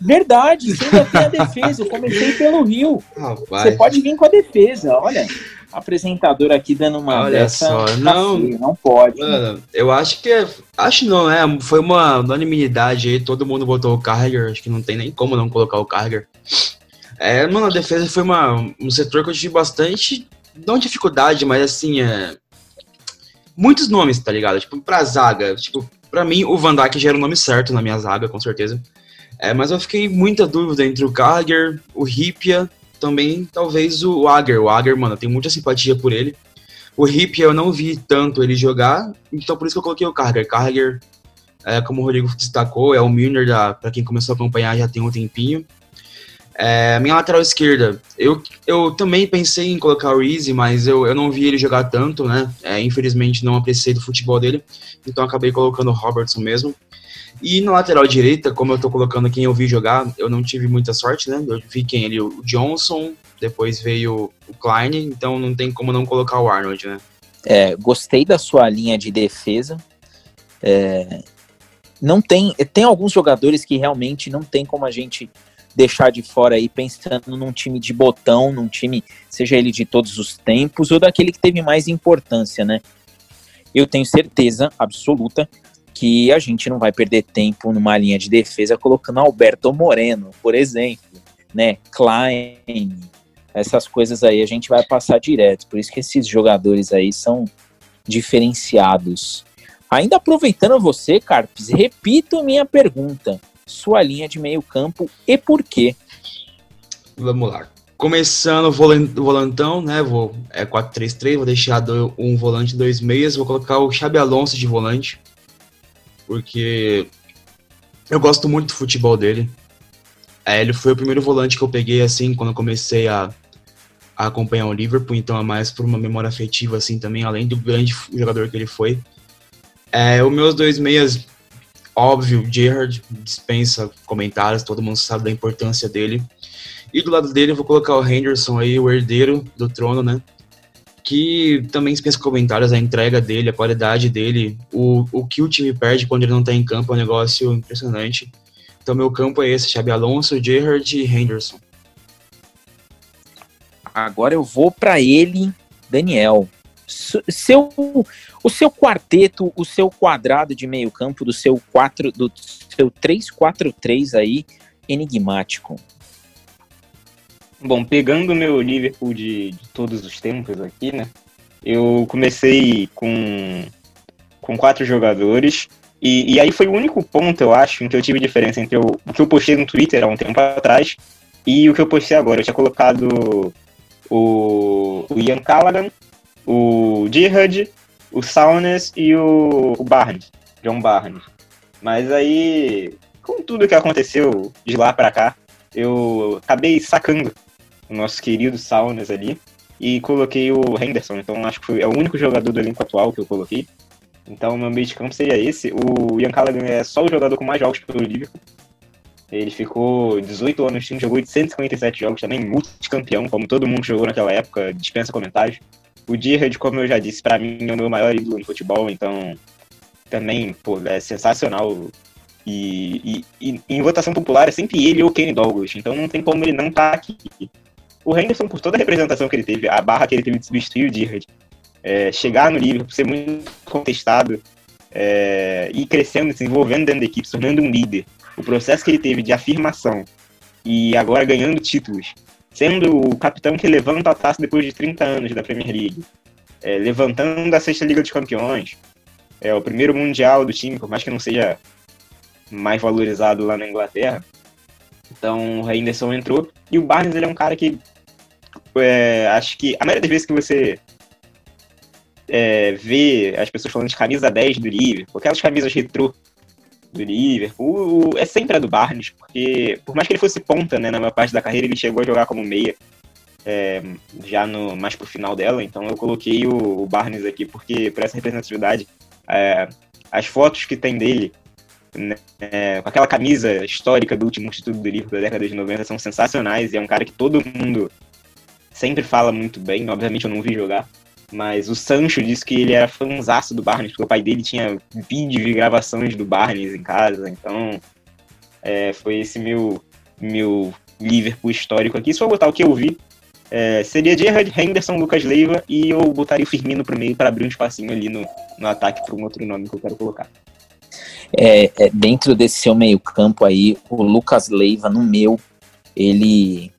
Verdade, você ainda tem a defesa. Eu comecei pelo Rio. <laughs> Você pode vir com a defesa, olha apresentador aqui dando uma Olha dessa, só, tá não, não pode. Mano, eu acho que acho não, é, foi uma unanimidade aí, todo mundo botou o Carger, acho que não tem nem como não colocar o Carger. É, mano, a defesa foi uma, um setor que eu tive bastante, não dificuldade, mas assim, é, muitos nomes, tá ligado? Tipo, pra zaga, tipo, pra mim o Van Dijk já era o nome certo na minha zaga, com certeza. É, mas eu fiquei muita dúvida entre o Gallagher, o Ripia, também talvez o Ager. O Ager, mano, eu tenho muita simpatia por ele. O Ripia eu não vi tanto ele jogar, então por isso que eu coloquei o Carragher. Carragher, é, como o Rodrigo destacou, é o Milner, da, pra quem começou a acompanhar já tem um tempinho. É, minha lateral esquerda, eu, eu também pensei em colocar o Easy, mas eu, eu não vi ele jogar tanto, né? É, infelizmente não apreciei do futebol dele, então acabei colocando o Robertson mesmo. E na lateral direita, como eu tô colocando quem eu vi jogar, eu não tive muita sorte, né? Eu vi quem ele, o Johnson, depois veio o Klein, então não tem como não colocar o Arnold, né? É, gostei da sua linha de defesa. É, não tem, tem alguns jogadores que realmente não tem como a gente deixar de fora aí pensando num time de botão, num time, seja ele de todos os tempos ou daquele que teve mais importância, né? Eu tenho certeza absoluta que a gente não vai perder tempo numa linha de defesa colocando Alberto Moreno, por exemplo, né? Klein, essas coisas aí a gente vai passar direto. Por isso que esses jogadores aí são diferenciados. Ainda aproveitando você, Carpes, repito minha pergunta sua linha de meio campo e por quê? Vamos lá. Começando o volantão, né? Vou, é 4-3-3, vou deixar um volante dois meias, vou colocar o Xabi Alonso de volante, porque eu gosto muito do futebol dele. É, ele foi o primeiro volante que eu peguei, assim, quando eu comecei a, a acompanhar o Liverpool, então é mais por uma memória afetiva, assim, também, além do grande jogador que ele foi. É, os meus dois meias Óbvio, Gerard dispensa comentários, todo mundo sabe da importância dele. E do lado dele eu vou colocar o Henderson aí, o herdeiro do trono, né? Que também dispensa comentários, a entrega dele, a qualidade dele, o, o que o time perde quando ele não tá em campo é um negócio impressionante. Então meu campo é esse, Xabi Alonso, Gerard e Henderson. Agora eu vou para ele, Daniel. Seu o seu quarteto, o seu quadrado de meio campo do seu 4 do seu 3-4-3 aí enigmático. Bom, pegando o meu Liverpool de, de, todos os tempos aqui, né? Eu comecei com, com quatro jogadores. E, e aí foi o único ponto, eu acho, em que eu tive diferença entre o, o que eu postei no Twitter há um tempo atrás e o que eu postei agora. Eu tinha colocado o, o Ian Callaghan, o Gerrard o Saunas e o, o Barnes, John Barnes. Mas aí, com tudo que aconteceu de lá para cá, eu acabei sacando o nosso querido Saunas ali e coloquei o Henderson. Então acho que foi, é o único jogador do elenco atual que eu coloquei. Então meu meio de campo seria esse. O Ian Callaghan é só o jogador com mais jogos pelo Liverpool. Ele ficou 18 anos no time, jogou 857 jogos também, multicampeão, como todo mundo jogou naquela época, dispensa comentários. O Gerrard, como eu já disse, para mim é o meu maior ídolo no futebol, então também pô, é sensacional. E, e, e, em votação popular é sempre ele ou Kenny Douglas, então não tem como ele não estar tá aqui. O Henderson, por toda a representação que ele teve, a barra que ele teve de substituir o Gerrard, é, chegar no Liverpool, ser muito contestado, é, ir crescendo, se desenvolvendo dentro da equipe, se tornando um líder. O processo que ele teve de afirmação e agora ganhando títulos sendo o capitão que levanta a taça depois de 30 anos da Premier League, é, levantando a sexta Liga dos Campeões, é o primeiro Mundial do time, por mais que não seja mais valorizado lá na Inglaterra. Então o Henderson entrou e o Barnes ele é um cara que é, acho que a maioria das vezes que você é, vê as pessoas falando de camisa 10 do Liverpool, aquelas camisas retrô do Liverpool, é sempre a do Barnes, porque por mais que ele fosse ponta, né, na maior parte da carreira, ele chegou a jogar como meia, é, já no, mais pro final dela, então eu coloquei o, o Barnes aqui, porque por essa representatividade, é, as fotos que tem dele, né, é, com aquela camisa histórica do último título do Liverpool da década de 90, são sensacionais, e é um cara que todo mundo sempre fala muito bem, obviamente eu não vi jogar, mas o Sancho disse que ele era fãzaço do Barnes, porque o pai dele tinha vídeos de gravações do Barnes em casa. Então, é, foi esse meu, meu Liverpool histórico aqui. Se eu botar o que eu vi, é, seria Gerard, Henderson, Lucas Leiva e eu botaria o Firmino pro meio para abrir um espacinho ali no, no ataque para um outro nome que eu quero colocar. É, é, dentro desse seu meio campo aí, o Lucas Leiva no meu, ele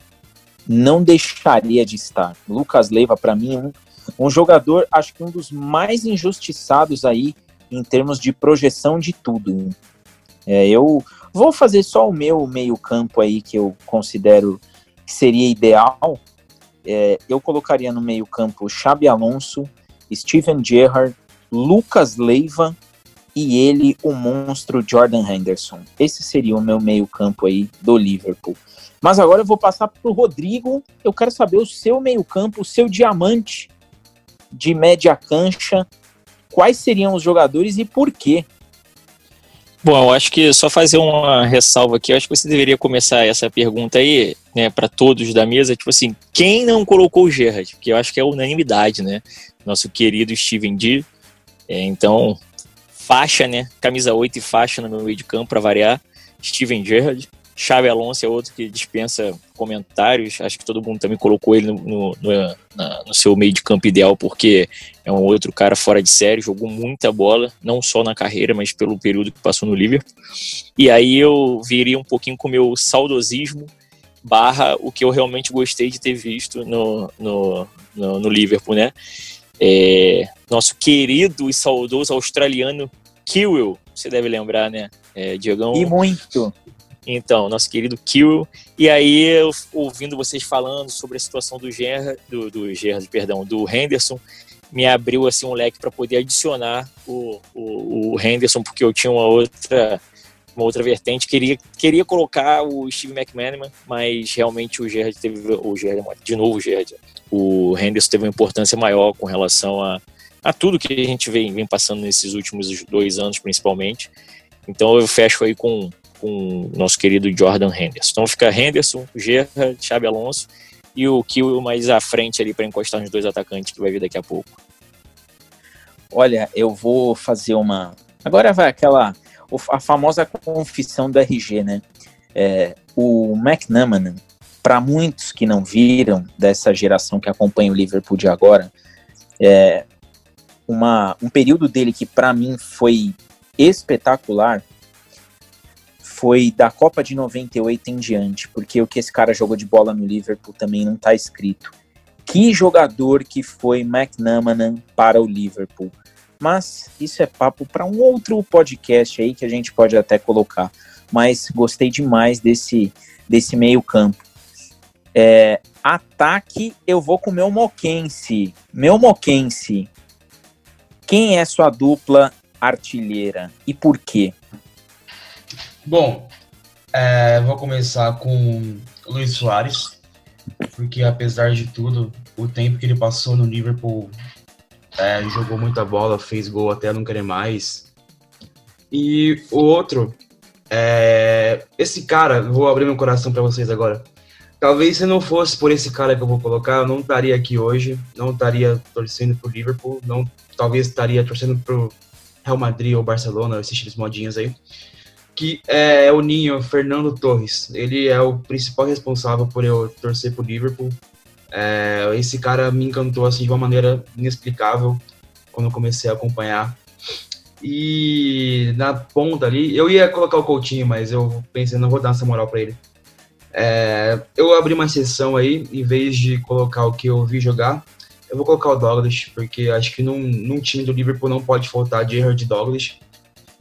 não deixaria de estar. Lucas Leiva, para mim, um Um jogador, acho que um dos mais injustiçados aí em termos de projeção de tudo. É, eu vou fazer só o meu meio-campo aí que eu considero que seria ideal. É, eu colocaria no meio-campo Xabi Alonso, Steven Gerrard, Lucas Leiva e ele, o monstro Jordan Henderson. Esse seria o meu meio-campo aí do Liverpool. Mas agora eu vou passar para o Rodrigo. Eu quero saber o seu meio-campo, o seu diamante de média cancha. Quais seriam os jogadores e por quê? Bom, eu acho que só fazer uma ressalva aqui, eu acho que você deveria começar essa pergunta aí, né, para todos da mesa, tipo assim, quem não colocou o Gerrard? Porque eu acho que é unanimidade, né? Nosso querido Steven D. É, então, faixa, né? Camisa 8 e faixa no meu meio de campo para variar. Steven Gerrard. Xabi Alonso é outro que dispensa comentários. Acho que todo mundo também colocou ele no, no, no, no, seu meio de campo ideal, porque é um outro cara fora de série, jogou muita bola, não só na carreira, mas pelo período que passou no Liverpool. E aí eu viria um pouquinho com o meu saudosismo barra o que eu realmente gostei de ter visto no, no, no, no Liverpool, né? É, nosso querido e saudoso australiano Kiwil, você deve lembrar, né? É, Diogão. E muito. Então, nosso querido Kill. E aí, eu, ouvindo vocês falando sobre a situação do Gerard, do, do Gerard, perdão, do Henderson, me abriu assim um leque para poder adicionar o, o, o, Henderson, porque eu tinha uma outra uma outra vertente, queria, queria colocar o Steve McManaman, mas realmente o Gerard teve o Gerard, de novo o Gerard, o Henderson teve uma importância maior com relação a, a tudo que a gente vem, vem passando nesses últimos dois anos, principalmente. Então eu fecho aí com com o nosso querido Jordan Henderson. Então fica Henderson, Gerra, Xabi Alonso e o Kill mais à frente ali para encostar nos dois atacantes que vai vir daqui a pouco. Olha, eu vou fazer uma. Agora vai aquela. A famosa confissão do RG, né? É, o McNamara, para muitos que não viram dessa geração que acompanha o Liverpool de agora, é uma, um período dele que para mim foi espetacular foi da Copa de 98 em diante, porque o que esse cara jogou de bola no Liverpool também não está escrito. Que jogador que foi McNamara para o Liverpool. Mas isso é papo para um outro podcast aí que a gente pode até colocar. Mas gostei demais desse, desse meio campo. É, ataque, eu vou com o meu Moquense. Meu Moquense. Quem é sua dupla artilheira e por quê? Bom, é, vou começar com Luiz Soares, porque apesar de tudo, o tempo que ele passou no Liverpool, é, jogou muita bola, fez gol até não querer mais. E o outro, é, esse cara, vou abrir meu coração para vocês agora. Talvez se não fosse por esse cara que eu vou colocar, eu não estaria aqui hoje, não estaria torcendo pro Liverpool, não, talvez estaria torcendo pro Real Madrid ou Barcelona, esses modinhos aí que é o Ninho Fernando Torres. Ele é o principal responsável por eu torcer pro Liverpool. É, esse cara me encantou assim de uma maneira inexplicável quando eu comecei a acompanhar. E na ponta ali, eu ia colocar o Coutinho, mas eu pensei, não vou dar essa moral para ele. É, eu abri uma sessão aí, em vez de colocar o que eu vi jogar, eu vou colocar o Douglas, porque acho que num, num time do Liverpool não pode faltar Gerrard Douglas.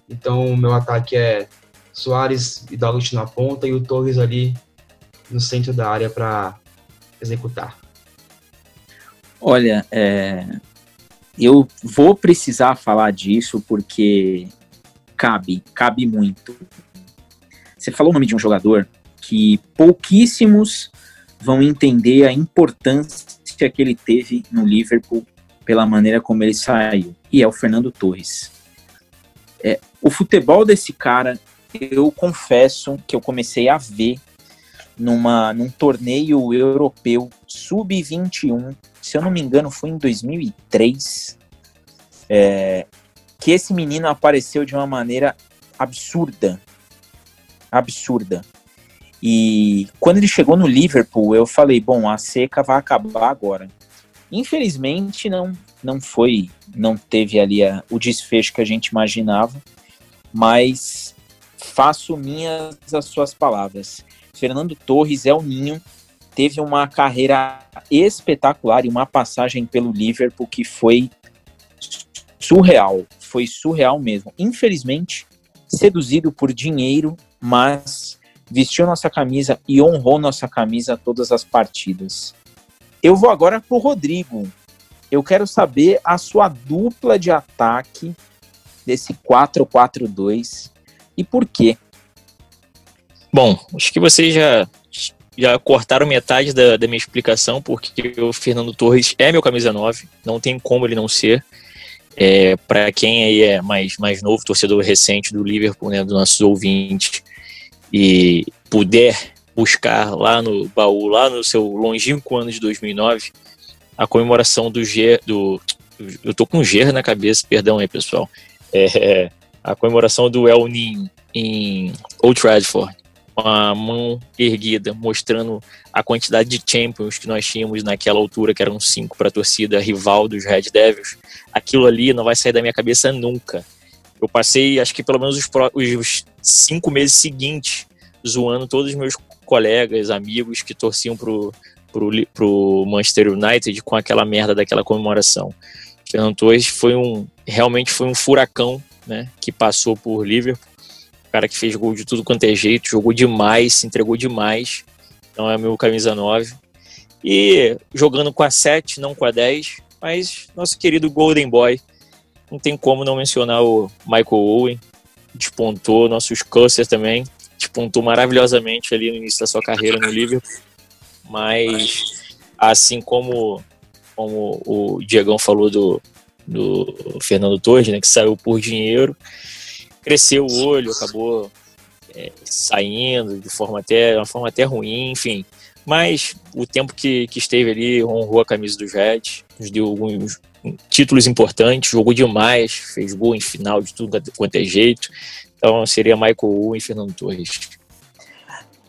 Então, meu ataque é Soares e Douglas na ponta e o Torres ali no centro da área para executar. Olha, é, eu vou precisar falar disso porque cabe, cabe muito. Você falou o nome de um jogador que pouquíssimos vão entender a importância que ele teve no Liverpool pela maneira como ele saiu, e é o Fernando Torres. É, o futebol desse cara eu confesso que eu comecei a ver numa, num torneio europeu sub-21, se eu não me engano, foi em 2003, é, que esse menino apareceu de uma maneira absurda. Absurda. E quando ele chegou no Liverpool, eu falei: bom, a seca vai acabar agora. Infelizmente, não, não foi, não teve ali a, o desfecho que a gente imaginava, mas faço minhas as suas palavras. Fernando Torres é o ninho, teve uma carreira espetacular e uma passagem pelo Liverpool que foi surreal, foi surreal mesmo. Infelizmente, seduzido por dinheiro, mas vestiu nossa camisa e honrou nossa camisa todas as partidas. Eu vou agora para o Rodrigo. Eu quero saber a sua dupla de ataque desse 4-4-2 e por quê? Bom, acho que vocês já, já cortaram metade da, da minha explicação, porque o Fernando Torres é meu camisa 9, não tem como ele não ser. É, para quem aí é mais, mais novo, torcedor recente do Liverpool, né, dos nossos ouvintes, e puder buscar lá no baú, lá no seu longínquo ano de 2009, a comemoração do G, do eu tô com G na cabeça, perdão aí pessoal, é, a comemoração do El Ninho em Old Trafford, com a mão erguida, mostrando a quantidade de champions que nós tínhamos naquela altura, que eram cinco para a torcida rival dos Red Devils. Aquilo ali não vai sair da minha cabeça nunca. Eu passei, acho que pelo menos os, os cinco meses seguintes, zoando todos os meus colegas, amigos que torciam pro, pro, pro Manchester United com aquela merda daquela comemoração. Fernando Torres foi um, realmente foi um furacão, né, que passou por Liverpool cara que fez gol de tudo quanto é jeito, jogou demais, se entregou demais. Então é meu camisa 9. E jogando com a 7, não com a 10, mas nosso querido Golden Boy. Não tem como não mencionar o Michael Owen, despontou, nossos Cusser também, despontou maravilhosamente ali no início da sua carreira no Liverpool. Mas assim como, como o Diegão falou do, do Fernando Torres, né, que saiu por dinheiro, cresceu o olho, acabou é, saindo de forma até, uma forma até ruim, enfim. Mas o tempo que, que esteve ali honrou a camisa dos Reds, nos deu alguns títulos importantes, jogou demais, fez gol em final de tudo quanto é jeito. Então seria Michael Owen e Fernando Torres.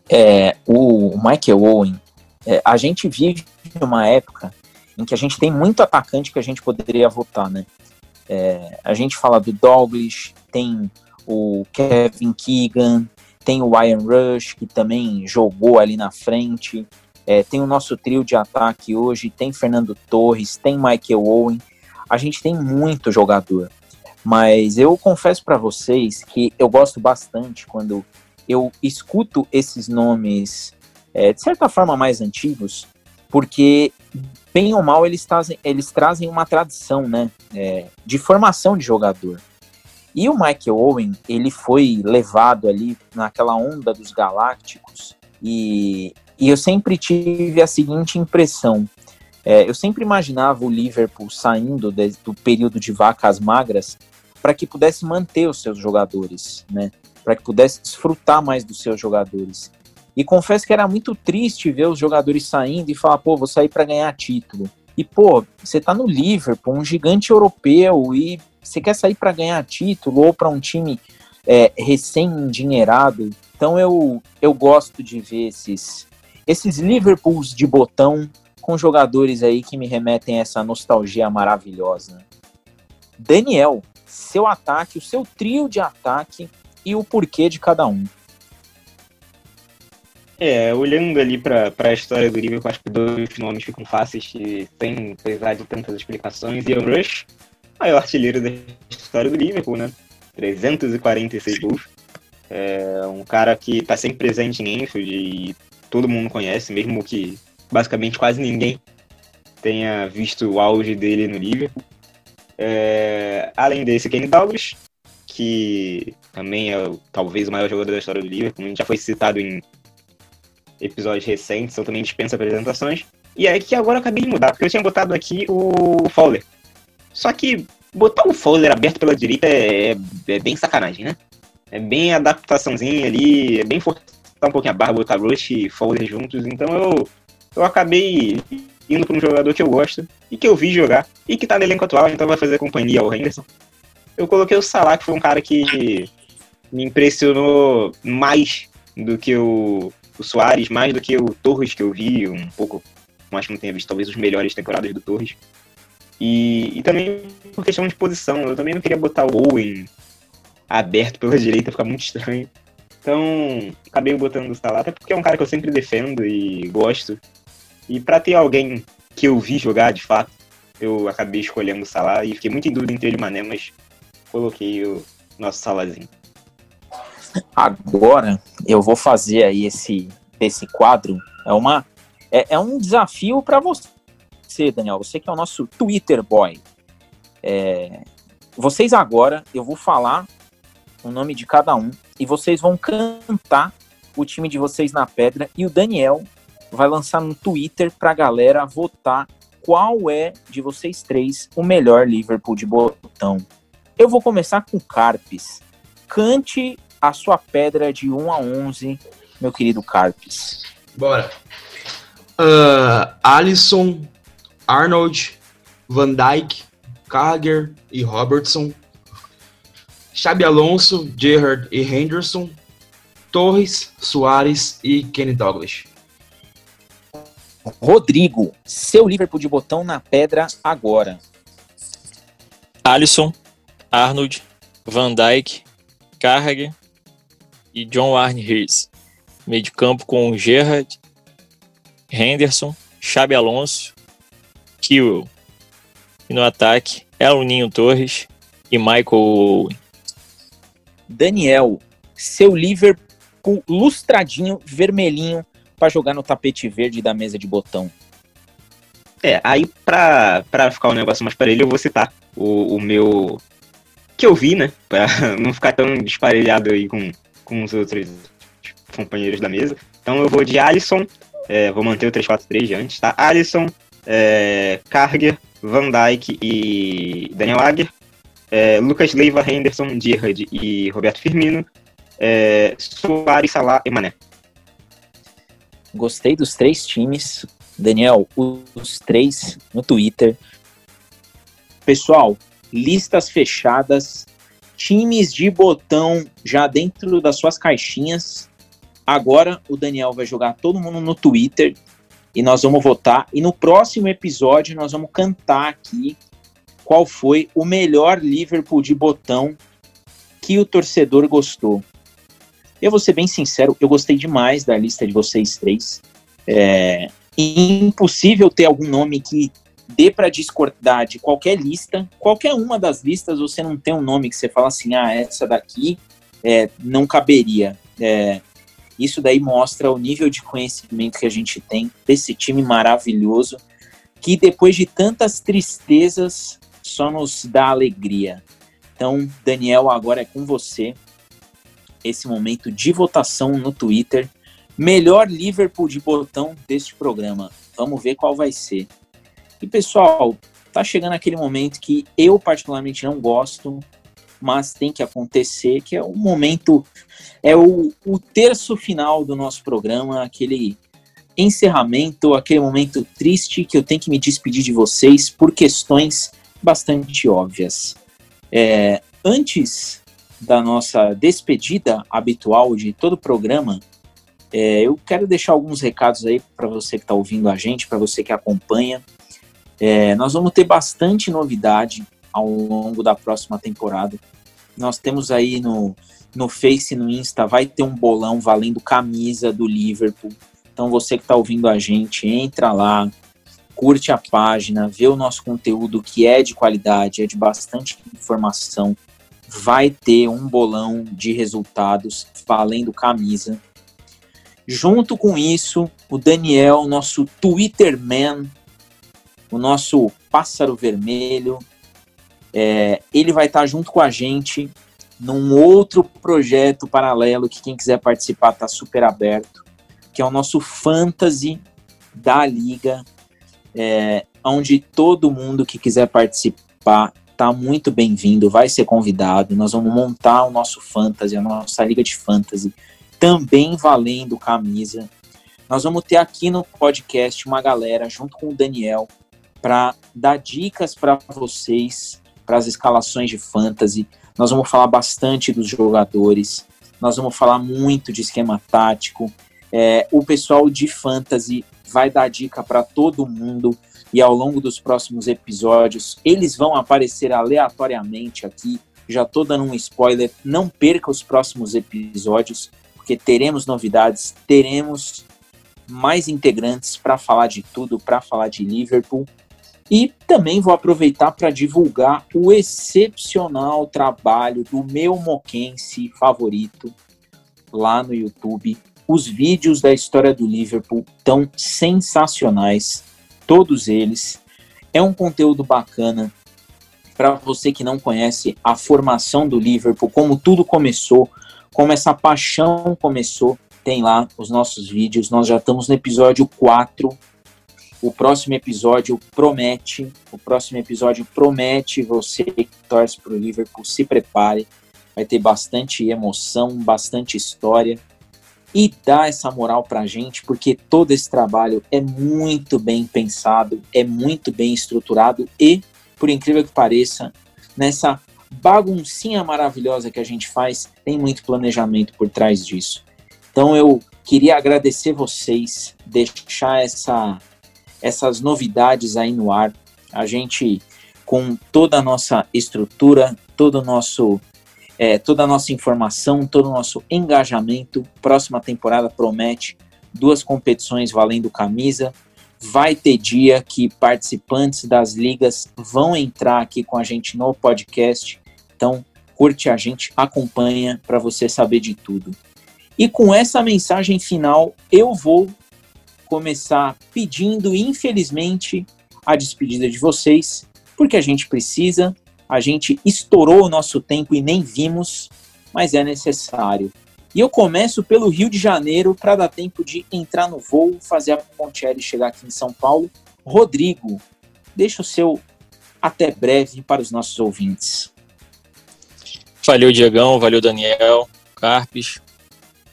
É, o Michael Owen, é, a gente vive uma época em que a gente tem muito atacante que a gente poderia votar, né? É, a gente fala do Douglas, tem o Kevin Keegan, tem o Ian Rush, que também jogou ali na frente, é, tem o nosso trio de ataque hoje, tem Fernando Torres, tem Michael Owen, a gente tem muito jogador. Mas eu confesso para vocês que eu gosto bastante quando eu escuto esses nomes, é, de certa forma, mais antigos, porque, bem ou mal, eles trazem, eles trazem uma tradição né, é, de formação de jogador. E o Michael Owen, ele foi levado ali naquela onda dos Galácticos e, e eu sempre tive a seguinte impressão. É, eu sempre imaginava o Liverpool saindo de, do período de vacas magras para que pudesse manter os seus jogadores, né? Para que pudesse desfrutar mais dos seus jogadores. E confesso que era muito triste ver os jogadores saindo e falar, pô, vou sair para ganhar título. E, pô, você tá no Liverpool, um gigante europeu, e você quer sair para ganhar título ou para um time é, recém-endinheirado. Então eu, eu gosto de ver esses, esses Liverpools de botão com jogadores aí que me remetem a essa nostalgia maravilhosa. Daniel, seu ataque, o seu trio de ataque e o porquê de cada um. É, olhando ali para a história do Liverpool, acho que dois nomes ficam fáceis e sem precisar de tantas explicações. Ian Rush, maior artilheiro da história do Liverpool, né? 346 gols. É um cara que está sempre presente em Enfield e todo mundo conhece, mesmo que basicamente quase ninguém tenha visto o auge dele no Liverpool. É, além desse, Kenny Douglas, que também é talvez o maior jogador da história do Liverpool, gente já foi citado em episódios recentes, então também dispensa apresentações. E é que agora eu acabei de mudar, porque eu tinha botado aqui o Fowler. Só que botar o Fowler aberto pela direita é, é, bem sacanagem, né? É bem adaptaçãozinha ali, é bem forçar um pouquinho a barra, botar Rush e Fowler juntos. Então eu, eu acabei indo para um jogador que eu gosto e que eu vi jogar e que tá no elenco atual, então vai fazer companhia ao Henderson. Eu coloquei o Salah, que foi um cara que me impressionou mais do que o, o Soares, mais do que o Torres, que eu vi um pouco, mais que não tenha visto talvez os melhores temporadas do Torres. E, e também por questão de posição, eu também não queria botar o Owen aberto pela <laughs> direita, fica muito estranho. Então, acabei botando o Salah, até porque é um cara que eu sempre defendo e gosto. E para ter alguém que eu vi jogar de fato, eu acabei escolhendo o Salah e fiquei muito em dúvida entre ele e Mané, mas coloquei o nosso Salahzinho. Agora eu vou fazer aí esse, esse quadro. É, uma, é, é um desafio para você, Daniel. Você que é o nosso Twitter boy. É, vocês agora, eu vou falar o nome de cada um e vocês vão cantar o time de vocês na pedra e o Daniel vai lançar no Twitter pra galera votar qual é de vocês três o melhor Liverpool de botão. Eu vou começar com Carpes. Cante a sua pedra de 1 a 11, meu querido Carpes. Bora. Uh, Alisson, Arnold, Van Dijk, Carragher e Robertson. Xabi Alonso, Gerrard e Henderson. Torres, Soares e Kenny Douglas. Rodrigo, seu Liverpool de botão na pedra agora. Alisson, Arnold, Van Dijk, Carragher e John Arne Rees. Meio de campo com Gerrard, Henderson, Xabi Alonso, Kiel. E no ataque, El Ninho Torres e Michael Owen. Daniel, seu Liverpool lustradinho, vermelhinho, para jogar no tapete verde da mesa de botão. É, aí pra, pra ficar um negócio mais parelho, eu vou citar o, o meu. que eu vi, né? Pra <laughs> não ficar tão desparelhado aí com, com os outros companheiros da mesa. Então eu vou de Alisson, é, vou manter o 3-4-3 de antes, tá? Alisson, é, Karger, Van Dijk e Daniel Agger, é, Lucas Leiva, Henderson, Gerrard e Roberto Firmino, é, Soares, Salah e Mané. Gostei dos três times. Daniel, os três no Twitter. Pessoal, listas fechadas, times de botão já dentro das suas caixinhas. Agora o Daniel vai jogar todo mundo no Twitter e nós vamos votar. E no próximo episódio nós vamos cantar aqui qual foi o melhor Liverpool de botão que o torcedor gostou. Eu vou ser bem sincero, eu gostei demais da lista de vocês três. É impossível ter algum nome que dê para discordar de qualquer lista. Qualquer uma das listas, você não tem um nome que você fala assim, ah, essa daqui é, não caberia. É, isso daí mostra o nível de conhecimento que a gente tem desse time maravilhoso, que depois de tantas tristezas só nos dá alegria. Então, Daniel, agora é com você esse momento de votação no Twitter. Melhor Liverpool de botão deste programa. Vamos ver qual vai ser. E pessoal, tá chegando aquele momento que eu particularmente não gosto, mas tem que acontecer, que é o momento, é o, o terço final do nosso programa, aquele encerramento, aquele momento triste que eu tenho que me despedir de vocês por questões bastante óbvias. É, antes da nossa despedida habitual de todo o programa, é, eu quero deixar alguns recados aí para você que está ouvindo a gente, para você que acompanha. É, nós vamos ter bastante novidade ao longo da próxima temporada. Nós temos aí no, no Face no Insta, vai ter um bolão valendo camisa do Liverpool. Então você que está ouvindo a gente, entra lá, curte a página, vê o nosso conteúdo que é de qualidade, é de bastante informação vai ter um bolão de resultados valendo camisa. Junto com isso, o Daniel, nosso Twitterman, o nosso pássaro vermelho, é, ele vai estar junto com a gente num outro projeto paralelo que quem quiser participar está super aberto, que é o nosso Fantasy da Liga, é, onde todo mundo que quiser participar tá muito bem-vindo, vai ser convidado. Nós vamos montar o nosso fantasy, a nossa liga de fantasy, também valendo camisa. Nós vamos ter aqui no podcast uma galera junto com o Daniel para dar dicas para vocês para as escalações de fantasy. Nós vamos falar bastante dos jogadores. Nós vamos falar muito de esquema tático. É, o pessoal de fantasy vai dar dica para todo mundo e ao longo dos próximos episódios eles vão aparecer aleatoriamente aqui. Já estou dando um spoiler, não perca os próximos episódios, porque teremos novidades, teremos mais integrantes para falar de tudo, para falar de Liverpool. E também vou aproveitar para divulgar o excepcional trabalho do meu moquense favorito lá no YouTube. Os vídeos da história do Liverpool estão sensacionais, todos eles. É um conteúdo bacana para você que não conhece a formação do Liverpool, como tudo começou, como essa paixão começou. Tem lá os nossos vídeos. Nós já estamos no episódio 4 o próximo episódio promete, o próximo episódio promete você que torce para o Liverpool, se prepare, vai ter bastante emoção, bastante história e dá essa moral para a gente, porque todo esse trabalho é muito bem pensado, é muito bem estruturado e, por incrível que pareça, nessa baguncinha maravilhosa que a gente faz, tem muito planejamento por trás disso. Então eu queria agradecer vocês, deixar essa essas novidades aí no ar. A gente, com toda a nossa estrutura, todo o nosso, é, toda a nossa informação, todo o nosso engajamento, próxima temporada promete duas competições valendo camisa. Vai ter dia que participantes das ligas vão entrar aqui com a gente no podcast. Então, curte a gente, acompanha para você saber de tudo. E com essa mensagem final, eu vou começar pedindo, infelizmente, a despedida de vocês, porque a gente precisa, a gente estourou o nosso tempo e nem vimos, mas é necessário. E eu começo pelo Rio de Janeiro para dar tempo de entrar no voo, fazer a e chegar aqui em São Paulo. Rodrigo, deixa o seu até breve para os nossos ouvintes. Valeu, Diegão, valeu, Daniel, Carpes.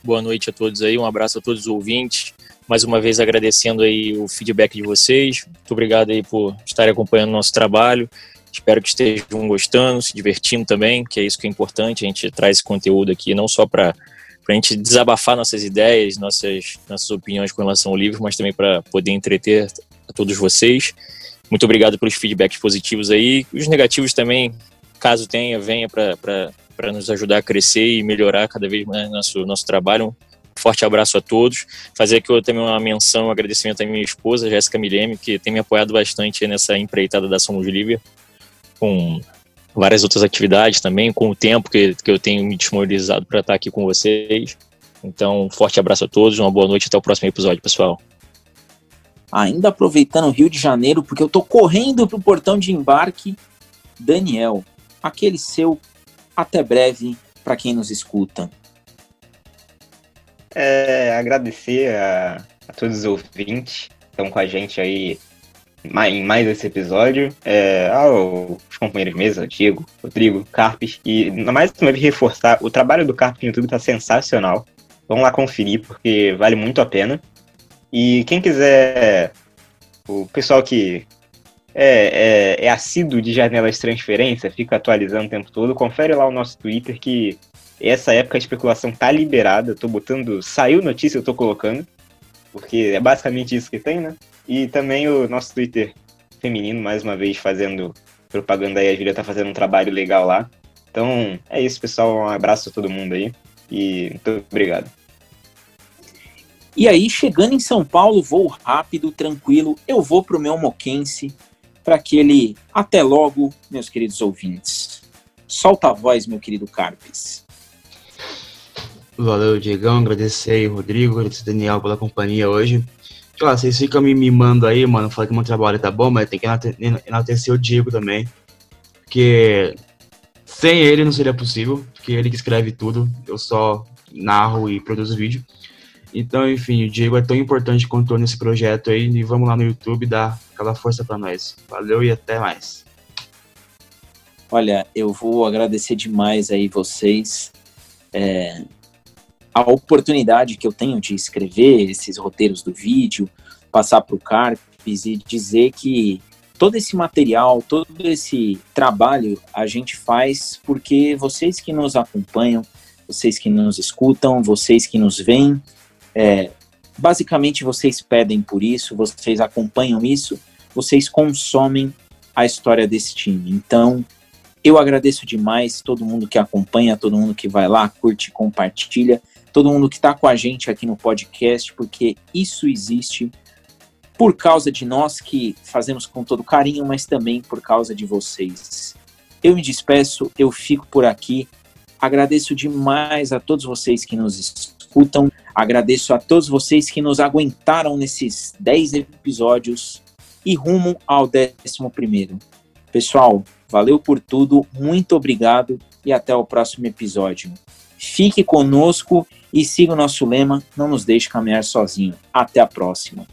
Boa noite a todos aí, um abraço a todos os ouvintes mais uma vez agradecendo aí o feedback de vocês. Muito obrigado aí por estarem acompanhando o nosso trabalho. Espero que estejam gostando, se divertindo também, que é isso que é importante. A gente traz esse conteúdo aqui não só para a gente desabafar nossas ideias, nossas, nossas opiniões com relação ao livro, mas também para poder entreter a todos vocês. Muito obrigado pelos feedbacks positivos aí. Os negativos também, caso tenha, venha para nos ajudar a crescer e melhorar cada vez mais nosso, nosso trabalho. Forte abraço a todos. Fazer aqui também uma menção, um agradecimento à minha esposa, Jéssica Mileme, que tem me apoiado bastante nessa empreitada da Somos Livre, com várias outras atividades também, com o tempo que, que eu tenho me disponibilizado para estar aqui com vocês. Então, forte abraço a todos, uma boa noite até o próximo episódio, pessoal. Ainda aproveitando o Rio de Janeiro, porque eu tô correndo pro portão de embarque, Daniel, aquele seu até breve para quem nos escuta é, agradecer a, a, todos os ouvintes que estão com a gente aí em mais esse episódio, é, aos companheiros de mesa, Diego, Rodrigo, Carpes, e mais uma vez reforçar, o trabalho do Carpes no YouTube está sensacional. Vamos lá conferir, porque vale muito a pena. E quem quiser, o pessoal que é, é, é assíduo de janelas de transferência, fica atualizando o tempo todo, confere lá o nosso Twitter que essa época a especulação tá liberada. Eu tô botando. Saiu notícia, eu tô colocando. Porque é basicamente isso que tem, né? E também o nosso Twitter feminino, mais uma vez, fazendo propaganda aí. A Julia tá fazendo um trabalho legal lá. Então é isso, pessoal. Um abraço a todo mundo aí. E muito obrigado. E aí, chegando em São Paulo, vou rápido, tranquilo. Eu vou pro meu Moquense para aquele até logo, meus queridos ouvintes. Solta a voz, meu querido Carpes. Valeu, Diegão. Agradecer aí, Rodrigo, agradecer Daniel pela companhia hoje. Sei lá, vocês ficam me mimando aí, mano, falar que meu trabalho tá bom, mas tem que enaltecer o Diego também. Porque sem ele não seria possível, porque ele que escreve tudo, eu só narro e produzo vídeo. Então, enfim, o Diego é tão importante quanto eu nesse projeto aí, e vamos lá no YouTube dar aquela força para nós. Valeu e até mais. Olha, eu vou agradecer demais aí vocês. É, a oportunidade que eu tenho de escrever esses roteiros do vídeo, passar para o Carpes e dizer que todo esse material, todo esse trabalho a gente faz porque vocês que nos acompanham, vocês que nos escutam, vocês que nos veem, é, basicamente vocês pedem por isso, vocês acompanham isso, vocês consomem a história desse time. Então, eu agradeço demais todo mundo que acompanha, todo mundo que vai lá, curte, compartilha todo mundo que está com a gente aqui no podcast, porque isso existe por causa de nós que fazemos com todo carinho, mas também por causa de vocês. Eu me despeço, eu fico por aqui. Agradeço demais a todos vocês que nos escutam. Agradeço a todos vocês que nos aguentaram nesses 10 episódios e rumo ao décimo primeiro. Pessoal, valeu por tudo, muito obrigado e até o próximo episódio. Fique conosco e siga o nosso lema, não nos deixe caminhar sozinho. Até a próxima.